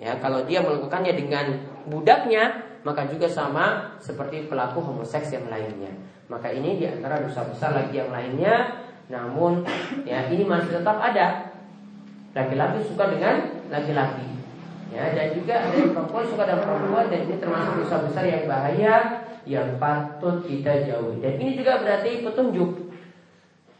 Ya, kalau dia melakukannya dengan budaknya maka juga sama seperti pelaku homoseks yang lainnya. Maka ini di antara dosa besar lagi yang lainnya. Namun ya ini masih tetap ada. Laki-laki suka dengan laki-laki. Ya, dan juga ada perempuan suka dengan perempuan dan ini termasuk dosa besar yang bahaya yang patut kita jauhi. Dan ini juga berarti petunjuk.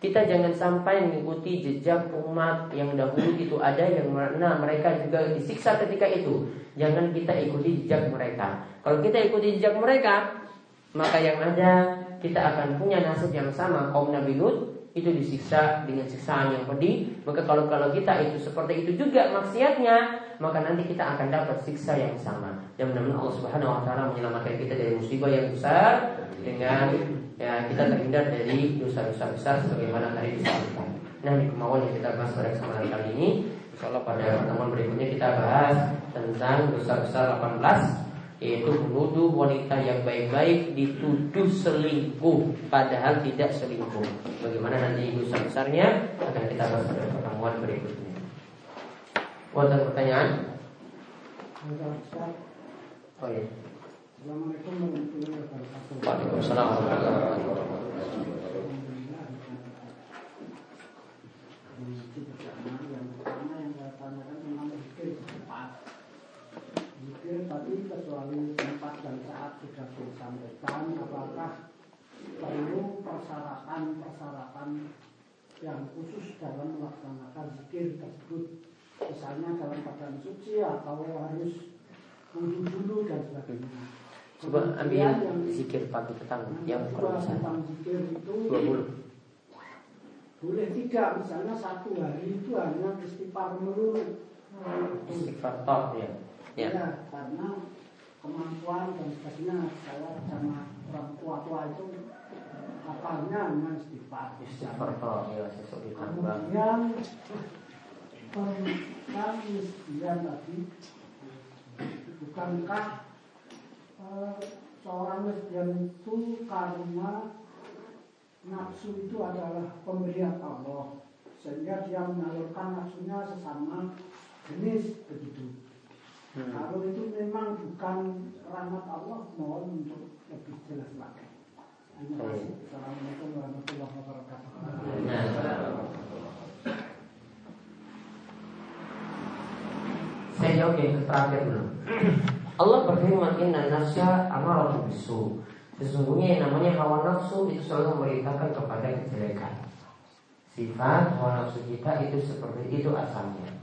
Kita jangan sampai mengikuti jejak umat yang dahulu itu ada yang mana mereka juga disiksa ketika itu. Jangan kita ikuti jejak mereka. Kalau kita ikuti jejak mereka, maka yang ada kita akan punya nasib yang sama kaum Nabi Lut itu disiksa dengan siksaan yang pedih. Maka kalau kalau kita itu seperti itu juga maksiatnya, maka nanti kita akan dapat siksa yang sama. Dan mudah-mudahan Allah Subhanahu wa taala menyelamatkan kita dari musibah yang besar dengan ya kita terhindar dari dosa-dosa besar sebagaimana tadi disebutkan. Nah, ini kemauan yang kita bahas pada kesempatan kali ini. Insyaallah pada pertemuan berikutnya kita bahas tentang dosa besar 18 yaitu menuduh wanita yang baik-baik dituduh selingkuh padahal tidak selingkuh. Bagaimana nanti dosa besarnya akan kita bahas pada pertemuan berikutnya. Ada pertanyaan? Oh iya. Assalamualaikum warahmatullahi wabarakatuh. Waalaikumsalam warahmatullahi wabarakatuh. Kecuali tempat dan saat sudah disampaikan apakah perlu persyaratan-persyaratan yang khusus dalam melaksanakan zikir tersebut? Misalnya dalam keadaan suci atau harus wudhu dulu dan sebagainya. Coba ambil yang zikir pagi petang yang kalau tentang zikir itu 20 boleh tidak? Misalnya satu hari itu hanya istighfar melulu. Istighfar tok ya. Ya. ya karena kemampuan dan sebagainya saya sama orang tua-tua itu kapalnya memang. Istighfar ya Kemudian tentang tadi bukankah eh, seorang lesbian itu karena nafsu itu adalah pemberian Allah sehingga dia menyalurkan nafsunya sesama jenis begitu Hmm. Kalau itu memang bukan rahmat Allah, mohon untuk lebih jelas lagi. Terima kasih. Assalamualaikum warahmatullahi wabarakatuh. Saya jawab yang terakhir dulu. Allah berfirman Inna nafsa amaratu bisu Sesungguhnya yang namanya hawa nafsu itu selalu memerintahkan kepada kejelekan Sifat hawa nafsu kita itu seperti itu asalnya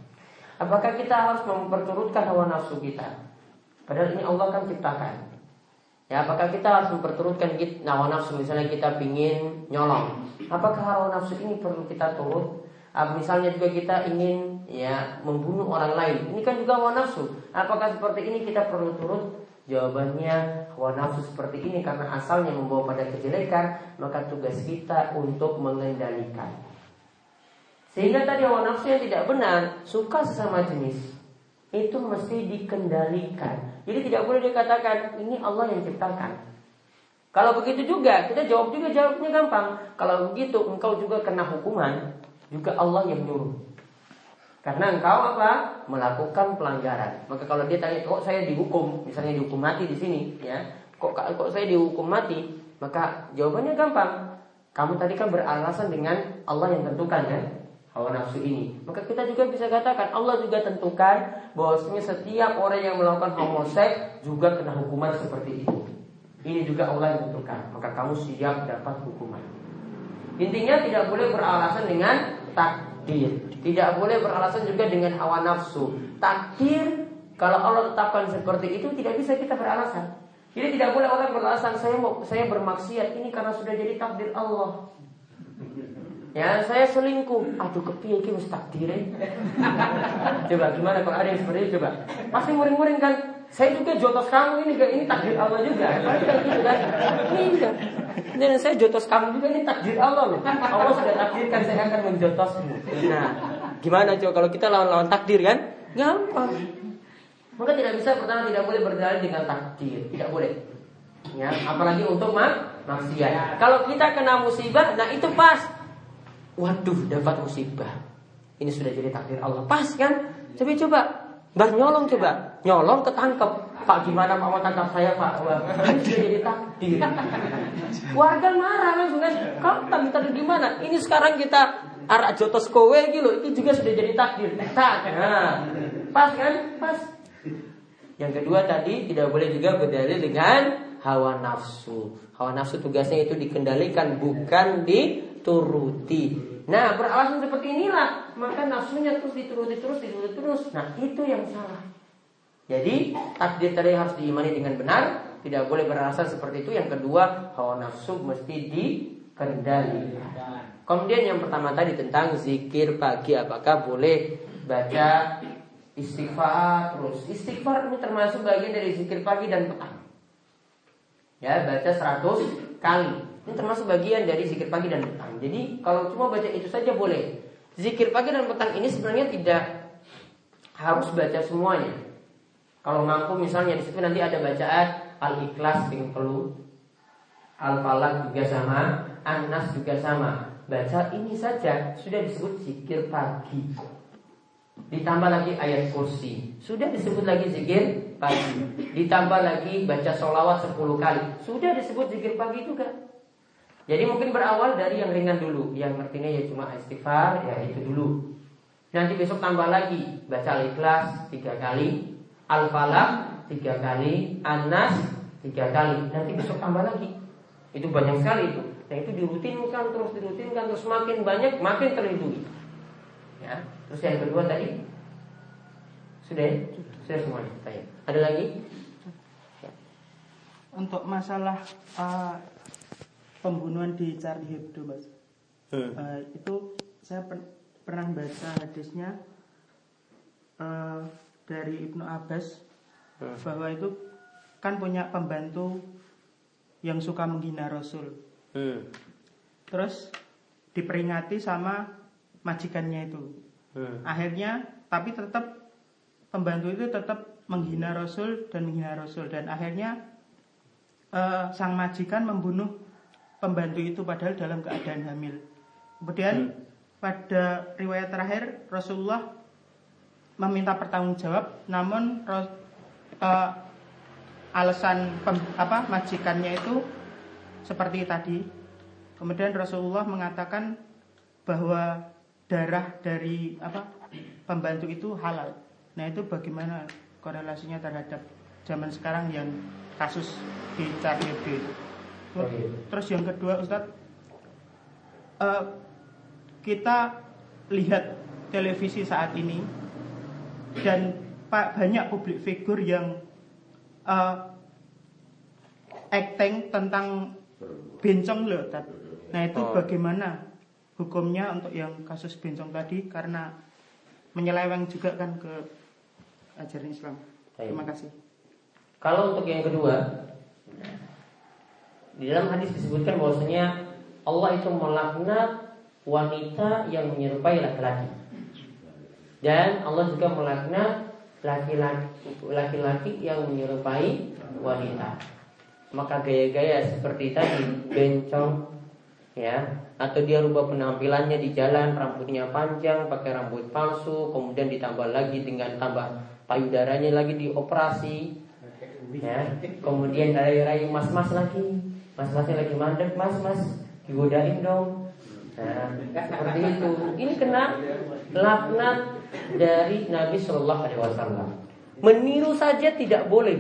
Apakah kita harus memperturutkan hawa nafsu kita? Padahal ini Allah kan ciptakan. Ya, apakah kita harus memperturutkan hawa nafsu misalnya kita ingin nyolong? Apakah hawa nafsu ini perlu kita turut? Ah, misalnya juga kita ingin ya membunuh orang lain. Ini kan juga hawa nafsu. Apakah seperti ini kita perlu turut? Jawabannya hawa nafsu seperti ini karena asalnya membawa pada kejelekan, maka tugas kita untuk mengendalikan. Sehingga tadi hawa nafsu yang tidak benar Suka sesama jenis Itu mesti dikendalikan Jadi tidak boleh dikatakan Ini Allah yang ciptakan Kalau begitu juga Kita jawab juga jawabnya gampang Kalau begitu engkau juga kena hukuman Juga Allah yang nyuruh karena engkau apa? Melakukan pelanggaran. Maka kalau dia tanya, kok saya dihukum? Misalnya dihukum mati di sini, ya? Kok kok saya dihukum mati? Maka jawabannya gampang. Kamu tadi kan beralasan dengan Allah yang tentukan kan hawa nafsu ini. Maka kita juga bisa katakan Allah juga tentukan bahwasanya setiap orang yang melakukan homoseks juga kena hukuman seperti itu. Ini juga Allah yang tentukan. Maka kamu siap dapat hukuman. Intinya tidak boleh beralasan dengan takdir. Tidak boleh beralasan juga dengan hawa nafsu. Takdir kalau Allah tetapkan seperti itu tidak bisa kita beralasan. Jadi tidak boleh orang beralasan saya mau saya bermaksiat ini karena sudah jadi takdir Allah. Ya, saya selingkuh. Aduh, kepiye iki wis takdir. coba gimana kalau ada yang seperti itu coba. Pasti muring-muring kan. Saya juga jotos kamu ini ini takdir Allah juga. Pasti kan gitu kan. Dan saya jotos kamu juga ini takdir Allah loh. Allah sudah takdirkan saya akan menjotosmu. Nah, gimana coba kalau kita lawan-lawan takdir kan? Gampang. Maka tidak bisa pertama tidak boleh berdalil dengan takdir, tidak boleh. Ya, apalagi untuk mak maksiat. Kalau kita kena musibah, nah itu pas. Waduh, dapat musibah. Ini sudah jadi takdir Allah. Pas kan? Coba coba. Mbak nyolong coba. Nyolong ketangkep. Pak gimana Pak mau tangkap saya Pak? Sudah jadi takdir. Warga marah langsung kan. Tadi tadi gimana? Ini sekarang kita arak jotos kowe gitu. Itu juga sudah jadi takdir. Tak. Nah, pas kan? Pas. Yang kedua tadi tidak boleh juga berdalil dengan hawa nafsu. Hawa nafsu tugasnya itu dikendalikan bukan dituruti. Nah beralasan seperti inilah maka nafsunya terus dituruti terus dituruti terus. Nah itu yang salah. Jadi takdir tadi harus diimani dengan benar, tidak boleh beralasan seperti itu. Yang kedua hawa nafsu mesti dikendalikan. Kemudian yang pertama tadi tentang zikir pagi apakah boleh baca istighfar terus. Istighfar ini termasuk bagian dari zikir pagi dan petang. Ya, baca 100 kali. Ini termasuk bagian dari zikir pagi dan petang. Jadi kalau cuma baca itu saja boleh. Zikir pagi dan petang ini sebenarnya tidak harus baca semuanya. Kalau mampu misalnya di situ nanti ada bacaan Al-Ikhlas dengan perlu Al-Falaq juga sama An-Nas juga sama Baca ini saja sudah disebut zikir pagi Ditambah lagi ayat kursi Sudah disebut lagi zikir pagi Ditambah lagi baca sholawat 10 kali Sudah disebut zikir pagi juga Jadi mungkin berawal dari yang ringan dulu. Yang artinya ya cuma istighfar Ya itu dulu. Nanti besok tambah lagi. Baca al-ikhlas 3 kali. Al-falaq 3 kali. An-nas 3 kali. Nanti besok tambah lagi. Itu banyak sekali itu. Nah itu dirutinkan terus dirutinkan Terus. Makin banyak makin terlindungi. Ya. Terus yang kedua tadi? Sudah ya? Sudah semuanya. Tanya. Ada lagi? Untuk masalah uh, pembunuhan di Charlie Hebdo, Mas. Hmm. Uh, itu saya per pernah baca hadisnya uh, dari Ibnu Abbas hmm. bahwa itu kan punya pembantu yang suka menghina Rasul. Hmm. Terus diperingati sama majikannya itu. Hmm. Akhirnya tapi tetap pembantu itu tetap menghina Rasul dan menghina Rasul dan akhirnya uh, sang majikan membunuh pembantu itu padahal dalam keadaan hamil. Kemudian hmm. pada riwayat terakhir Rasulullah meminta pertanggungjawab, namun uh, alasan pem, apa majikannya itu seperti tadi. Kemudian Rasulullah mengatakan bahwa darah dari apa pembantu itu halal. Nah itu bagaimana korelasinya terhadap zaman sekarang yang kasus di itu. Terus yang kedua Ustadz, uh, kita lihat televisi saat ini dan pak banyak publik figur yang uh, acting tentang bencong loh. Nah itu oh. bagaimana hukumnya untuk yang kasus bencong tadi karena menyeleweng juga kan ke ajaran Islam. Terima kasih. Kalau untuk yang kedua, di dalam hadis disebutkan bahwasanya Allah itu melaknat wanita yang menyerupai laki-laki. Dan Allah juga melaknat laki-laki yang menyerupai wanita. Maka gaya-gaya seperti tadi, bencong, ya, atau dia rubah penampilannya di jalan rambutnya panjang pakai rambut palsu kemudian ditambah lagi dengan tambah payudaranya lagi dioperasi ya kemudian rayu-rayu mas-mas lagi mas-masnya lagi mandek mas-mas digodain dong. Nah, seperti itu. Ini kena laknat dari Nabi Shallallahu Alaihi Wasallam. Meniru saja tidak boleh.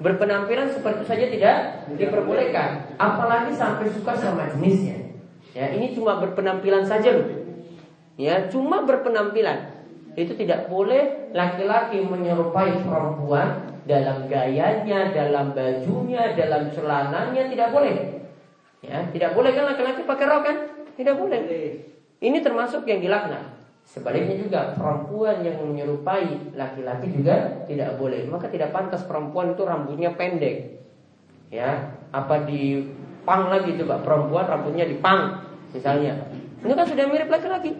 Berpenampilan seperti saja tidak diperbolehkan. Apalagi sampai suka sama jenisnya. Ya, ini cuma berpenampilan saja loh. Ya, cuma berpenampilan. Itu tidak boleh laki-laki menyerupai perempuan dalam gayanya, dalam bajunya, dalam celananya tidak boleh. Ya, tidak boleh kan laki-laki pakai rok kan? Tidak boleh. Ini termasuk yang dilaknat. Sebaliknya juga perempuan yang menyerupai laki-laki juga tidak boleh. Maka tidak pantas perempuan itu rambutnya pendek. Ya, apa di pang lagi coba perempuan rambutnya dipang misalnya. Ini kan sudah mirip laki-laki.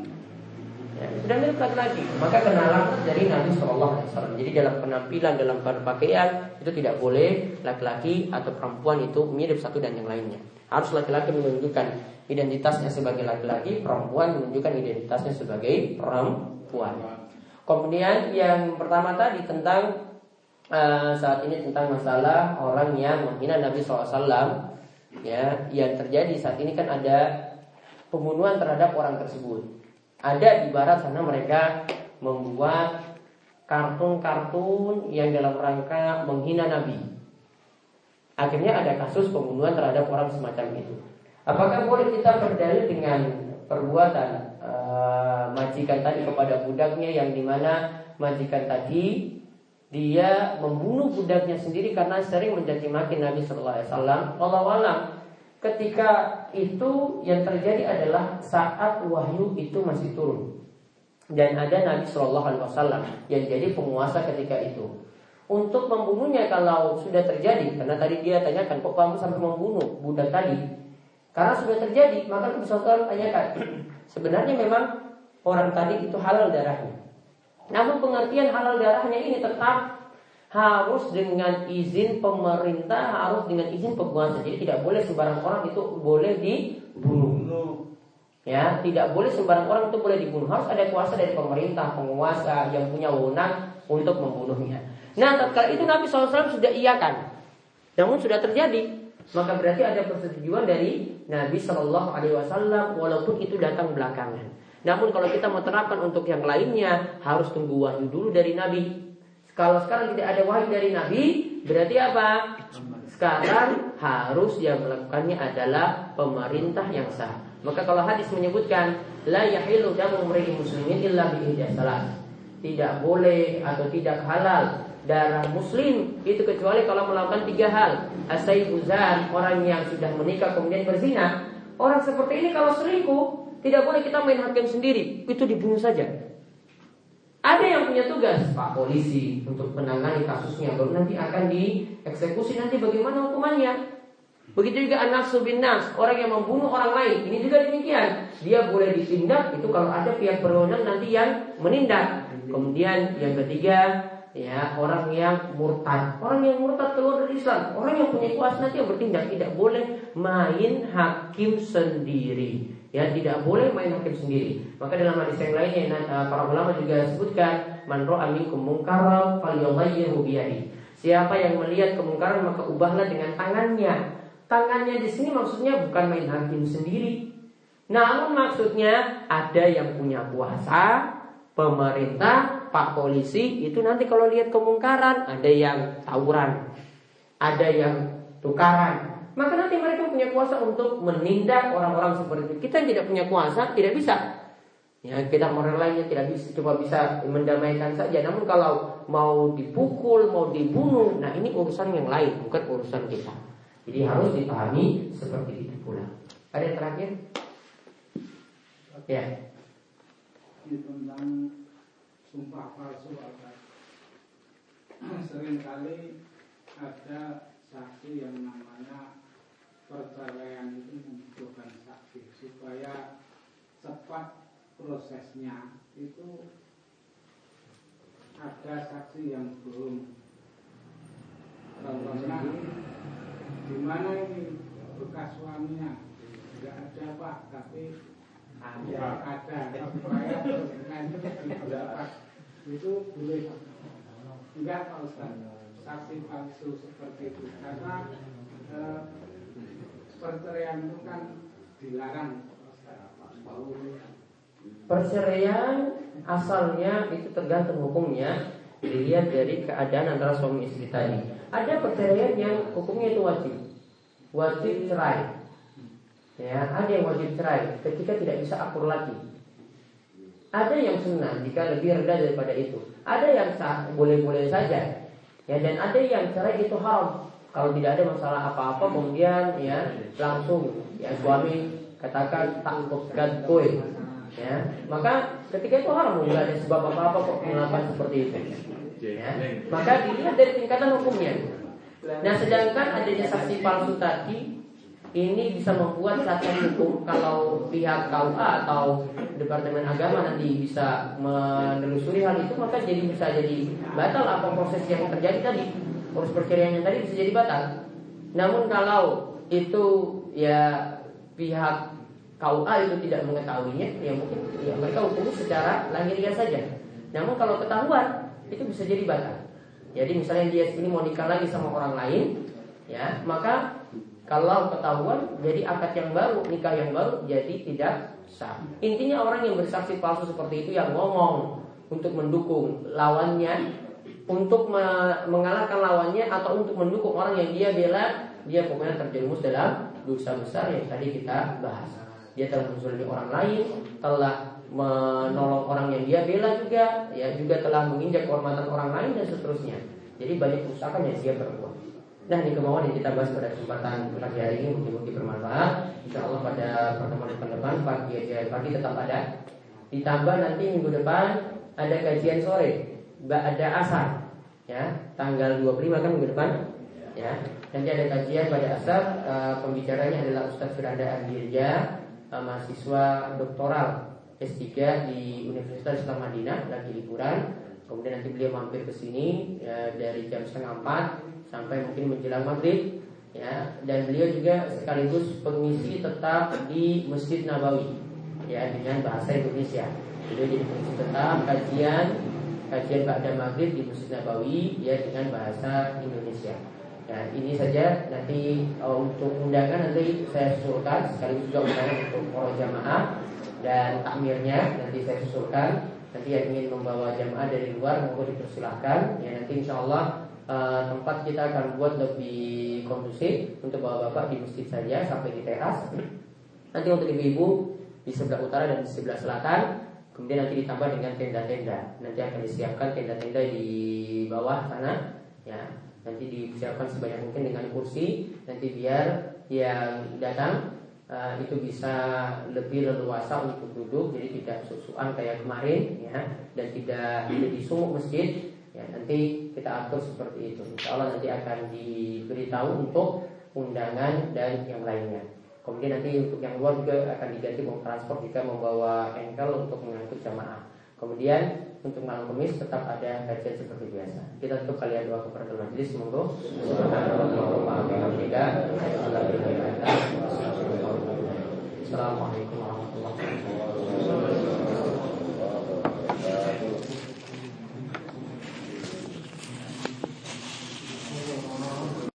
Ya, sudah mirip laki-laki. Maka kenalan dari Nabi Wasallam. Jadi dalam penampilan, dalam berpakaian itu tidak boleh laki-laki atau perempuan itu mirip satu dan yang lainnya. Harus laki-laki menunjukkan identitasnya sebagai laki-laki, perempuan menunjukkan identitasnya sebagai perempuan. Kemudian yang pertama tadi tentang uh, saat ini tentang masalah orang yang menghina Nabi SAW ya yang terjadi saat ini kan ada pembunuhan terhadap orang tersebut. Ada di barat sana mereka membuat kartun-kartun yang dalam rangka menghina Nabi. Akhirnya ada kasus pembunuhan terhadap orang semacam itu. Apakah boleh kita berdalil dengan perbuatan uh, majikan tadi kepada budaknya yang di mana majikan tadi dia membunuh budaknya sendiri karena sering menjadi maki Nabi Shallallahu Alaihi Wasallam. Allah alam ketika itu yang terjadi adalah saat wahyu itu masih turun dan ada Nabi Shallallahu Alaihi Wasallam yang jadi penguasa ketika itu. Untuk membunuhnya kalau sudah terjadi, karena tadi dia tanyakan kok kamu sampai membunuh budak tadi, karena sudah terjadi, maka Nabi SAW tanyakan. Sebenarnya memang orang tadi itu halal darahnya. Namun pengertian halal darahnya ini tetap harus dengan izin pemerintah, harus dengan izin penguasa. Jadi tidak boleh sembarang orang itu boleh dibunuh. Ya, tidak boleh sembarang orang itu boleh dibunuh. Harus ada kuasa dari pemerintah, penguasa yang punya wewenang untuk membunuhnya. Nah, tatkala itu Nabi SAW sudah iakan. Namun sudah terjadi, maka berarti ada persetujuan dari Nabi Shallallahu Alaihi Wasallam walaupun itu datang belakangan. Namun kalau kita mau terapkan untuk yang lainnya harus tunggu wahyu dulu dari Nabi. Kalau sekarang tidak ada wahyu dari Nabi, berarti apa? Sekarang harus yang melakukannya adalah pemerintah yang sah. Maka kalau hadis menyebutkan la yahilu damu muslimin illa bi Tidak boleh atau tidak halal darah muslim itu kecuali kalau melakukan tiga hal. Asaibuzan orang yang sudah menikah kemudian berzina. Orang seperti ini kalau selingkuh tidak boleh kita main hakim sendiri, itu dibunuh saja. Ada yang punya tugas Pak polisi untuk menangani kasusnya baru nanti akan dieksekusi nanti bagaimana hukumannya. Begitu juga anak subinas orang yang membunuh orang lain. Ini juga demikian. Dia boleh ditindak itu kalau ada pihak berwenang nanti yang menindak. Kemudian yang ketiga ya orang yang murtad. Orang yang murtad keluar dari Islam, orang yang punya kuasa nanti yang bertindak tidak boleh main hakim sendiri. Ya tidak boleh main hakim sendiri. Maka dalam hadis yang lainnya eh, para ulama juga sebutkan man ra'a minkum munkaran biyadi. Siapa yang melihat kemungkaran maka ubahlah dengan tangannya. Tangannya di sini maksudnya bukan main hakim sendiri. Namun maksudnya ada yang punya kuasa, pemerintah, pak polisi itu nanti kalau lihat kemungkaran ada yang tawuran, ada yang tukaran, maka nanti mereka punya kuasa untuk menindak orang-orang seperti itu. Kita yang tidak punya kuasa tidak bisa. Ya, kita lainnya tidak bisa cuma bisa mendamaikan saja. Namun kalau mau dipukul, mau dibunuh, nah ini urusan yang lain, bukan urusan kita. Jadi harus dipahami seperti itu pula. Ada yang terakhir? Ya. Tentang sumpah palsu sering kali ada saksi yang namanya perceraian itu membutuhkan saksi supaya cepat prosesnya itu ada saksi yang belum. Contohnya di mana ini? Bekas suaminya. Tidak ada pak tapi ada. Ada. Supaya prosesnya itu dapat itu boleh. Enggak pak Ustaz. Saksi palsu seperti itu. Karena eh, perceraian itu kan dilarang Perceraian asalnya itu tergantung hukumnya dilihat dari keadaan antara suami istri tadi. Ada perceraian yang hukumnya itu wajib, wajib cerai. Ya, ada yang wajib cerai ketika tidak bisa akur lagi. Ada yang sunnah jika lebih rendah daripada itu. Ada yang boleh-boleh saja. Ya, dan ada yang cerai itu haram. Kalau tidak ada masalah apa-apa kemudian ya langsung ya suami katakan takut kue. Ya maka ketika itu haram nggak ada sebab apa apa kok melakukan seperti itu. Ya maka dilihat dari tingkatan hukumnya. Nah sedangkan adanya saksi palsu tadi ini bisa membuat catatan hukum kalau pihak KUA atau Departemen Agama nanti bisa menelusuri hal itu maka jadi bisa jadi batal apa proses yang terjadi tadi proses perceraian yang tadi bisa jadi batal namun kalau itu ya pihak KUA itu tidak mengetahuinya, ya mungkin ya mereka hukum secara lahiriah saja. Namun kalau ketahuan itu bisa jadi batal. Jadi misalnya dia ini mau nikah lagi sama orang lain, ya maka kalau ketahuan jadi akad yang baru, nikah yang baru jadi tidak sah. Intinya orang yang bersaksi palsu seperti itu yang ngomong untuk mendukung lawannya, untuk mengalahkan lawannya atau untuk mendukung orang yang dia bela, dia pokoknya terjerumus dalam dosa besar yang tadi kita bahas dia telah menzalimi orang lain, telah menolong orang yang dia bela juga, ya juga telah menginjak kehormatan orang lain dan seterusnya. Jadi banyak kerusakan yang dia berbuat. Nah ini kemauan yang kita bahas pada kesempatan pagi hari ini mungkin-mungkin bermanfaat. Insya Allah pada pertemuan depan pagi pagi tetap ada. Ditambah nanti minggu depan ada kajian sore, ada asar, ya tanggal 25 kan minggu depan, ya. Nanti ada kajian pada asar, uh, pembicaranya adalah Ustaz Firanda Andirja uh, mahasiswa doktoral S3 di Universitas Islam Madinah lagi liburan. Kemudian nanti beliau mampir ke sini ya, dari jam setengah empat sampai mungkin menjelang maghrib. Ya, dan beliau juga sekaligus pengisi tetap di Masjid Nabawi ya dengan bahasa Indonesia. Beliau jadi pengisi tetap kajian kajian pada maghrib di Masjid Nabawi ya dengan bahasa Indonesia. Nah ini saja. Nanti uh, untuk undangan nanti saya susulkan sekaligus juga undangan untuk para jamaah dan takmirnya nanti saya susulkan. Nanti yang ingin membawa jamaah dari luar monggo dipersilahkan. Ya nanti insya Allah uh, tempat kita akan buat lebih kondusif untuk bawa bapak di masjid saja sampai di teras. Nanti untuk ibu-ibu di sebelah utara dan di sebelah selatan kemudian nanti ditambah dengan tenda-tenda. Nanti akan disiapkan tenda-tenda di bawah sana ya. Nanti disiapkan sebanyak mungkin dengan kursi. Nanti biar yang datang uh, itu bisa lebih leluasa untuk duduk. Jadi tidak susuan kayak kemarin ya. Dan tidak jadi sumuk masjid ya. Nanti kita atur seperti itu. Insya Allah nanti akan diberitahu untuk undangan dan yang lainnya kemudian nanti untuk yang luar juga akan diganti mau transport jika membawa engkel untuk mengangkut jamaah kemudian untuk malam kemis tetap ada kajian seperti biasa. Kita tutup kalian doa kepada majelis semoga Assalamualaikum warahmatullahi wabarakatuh.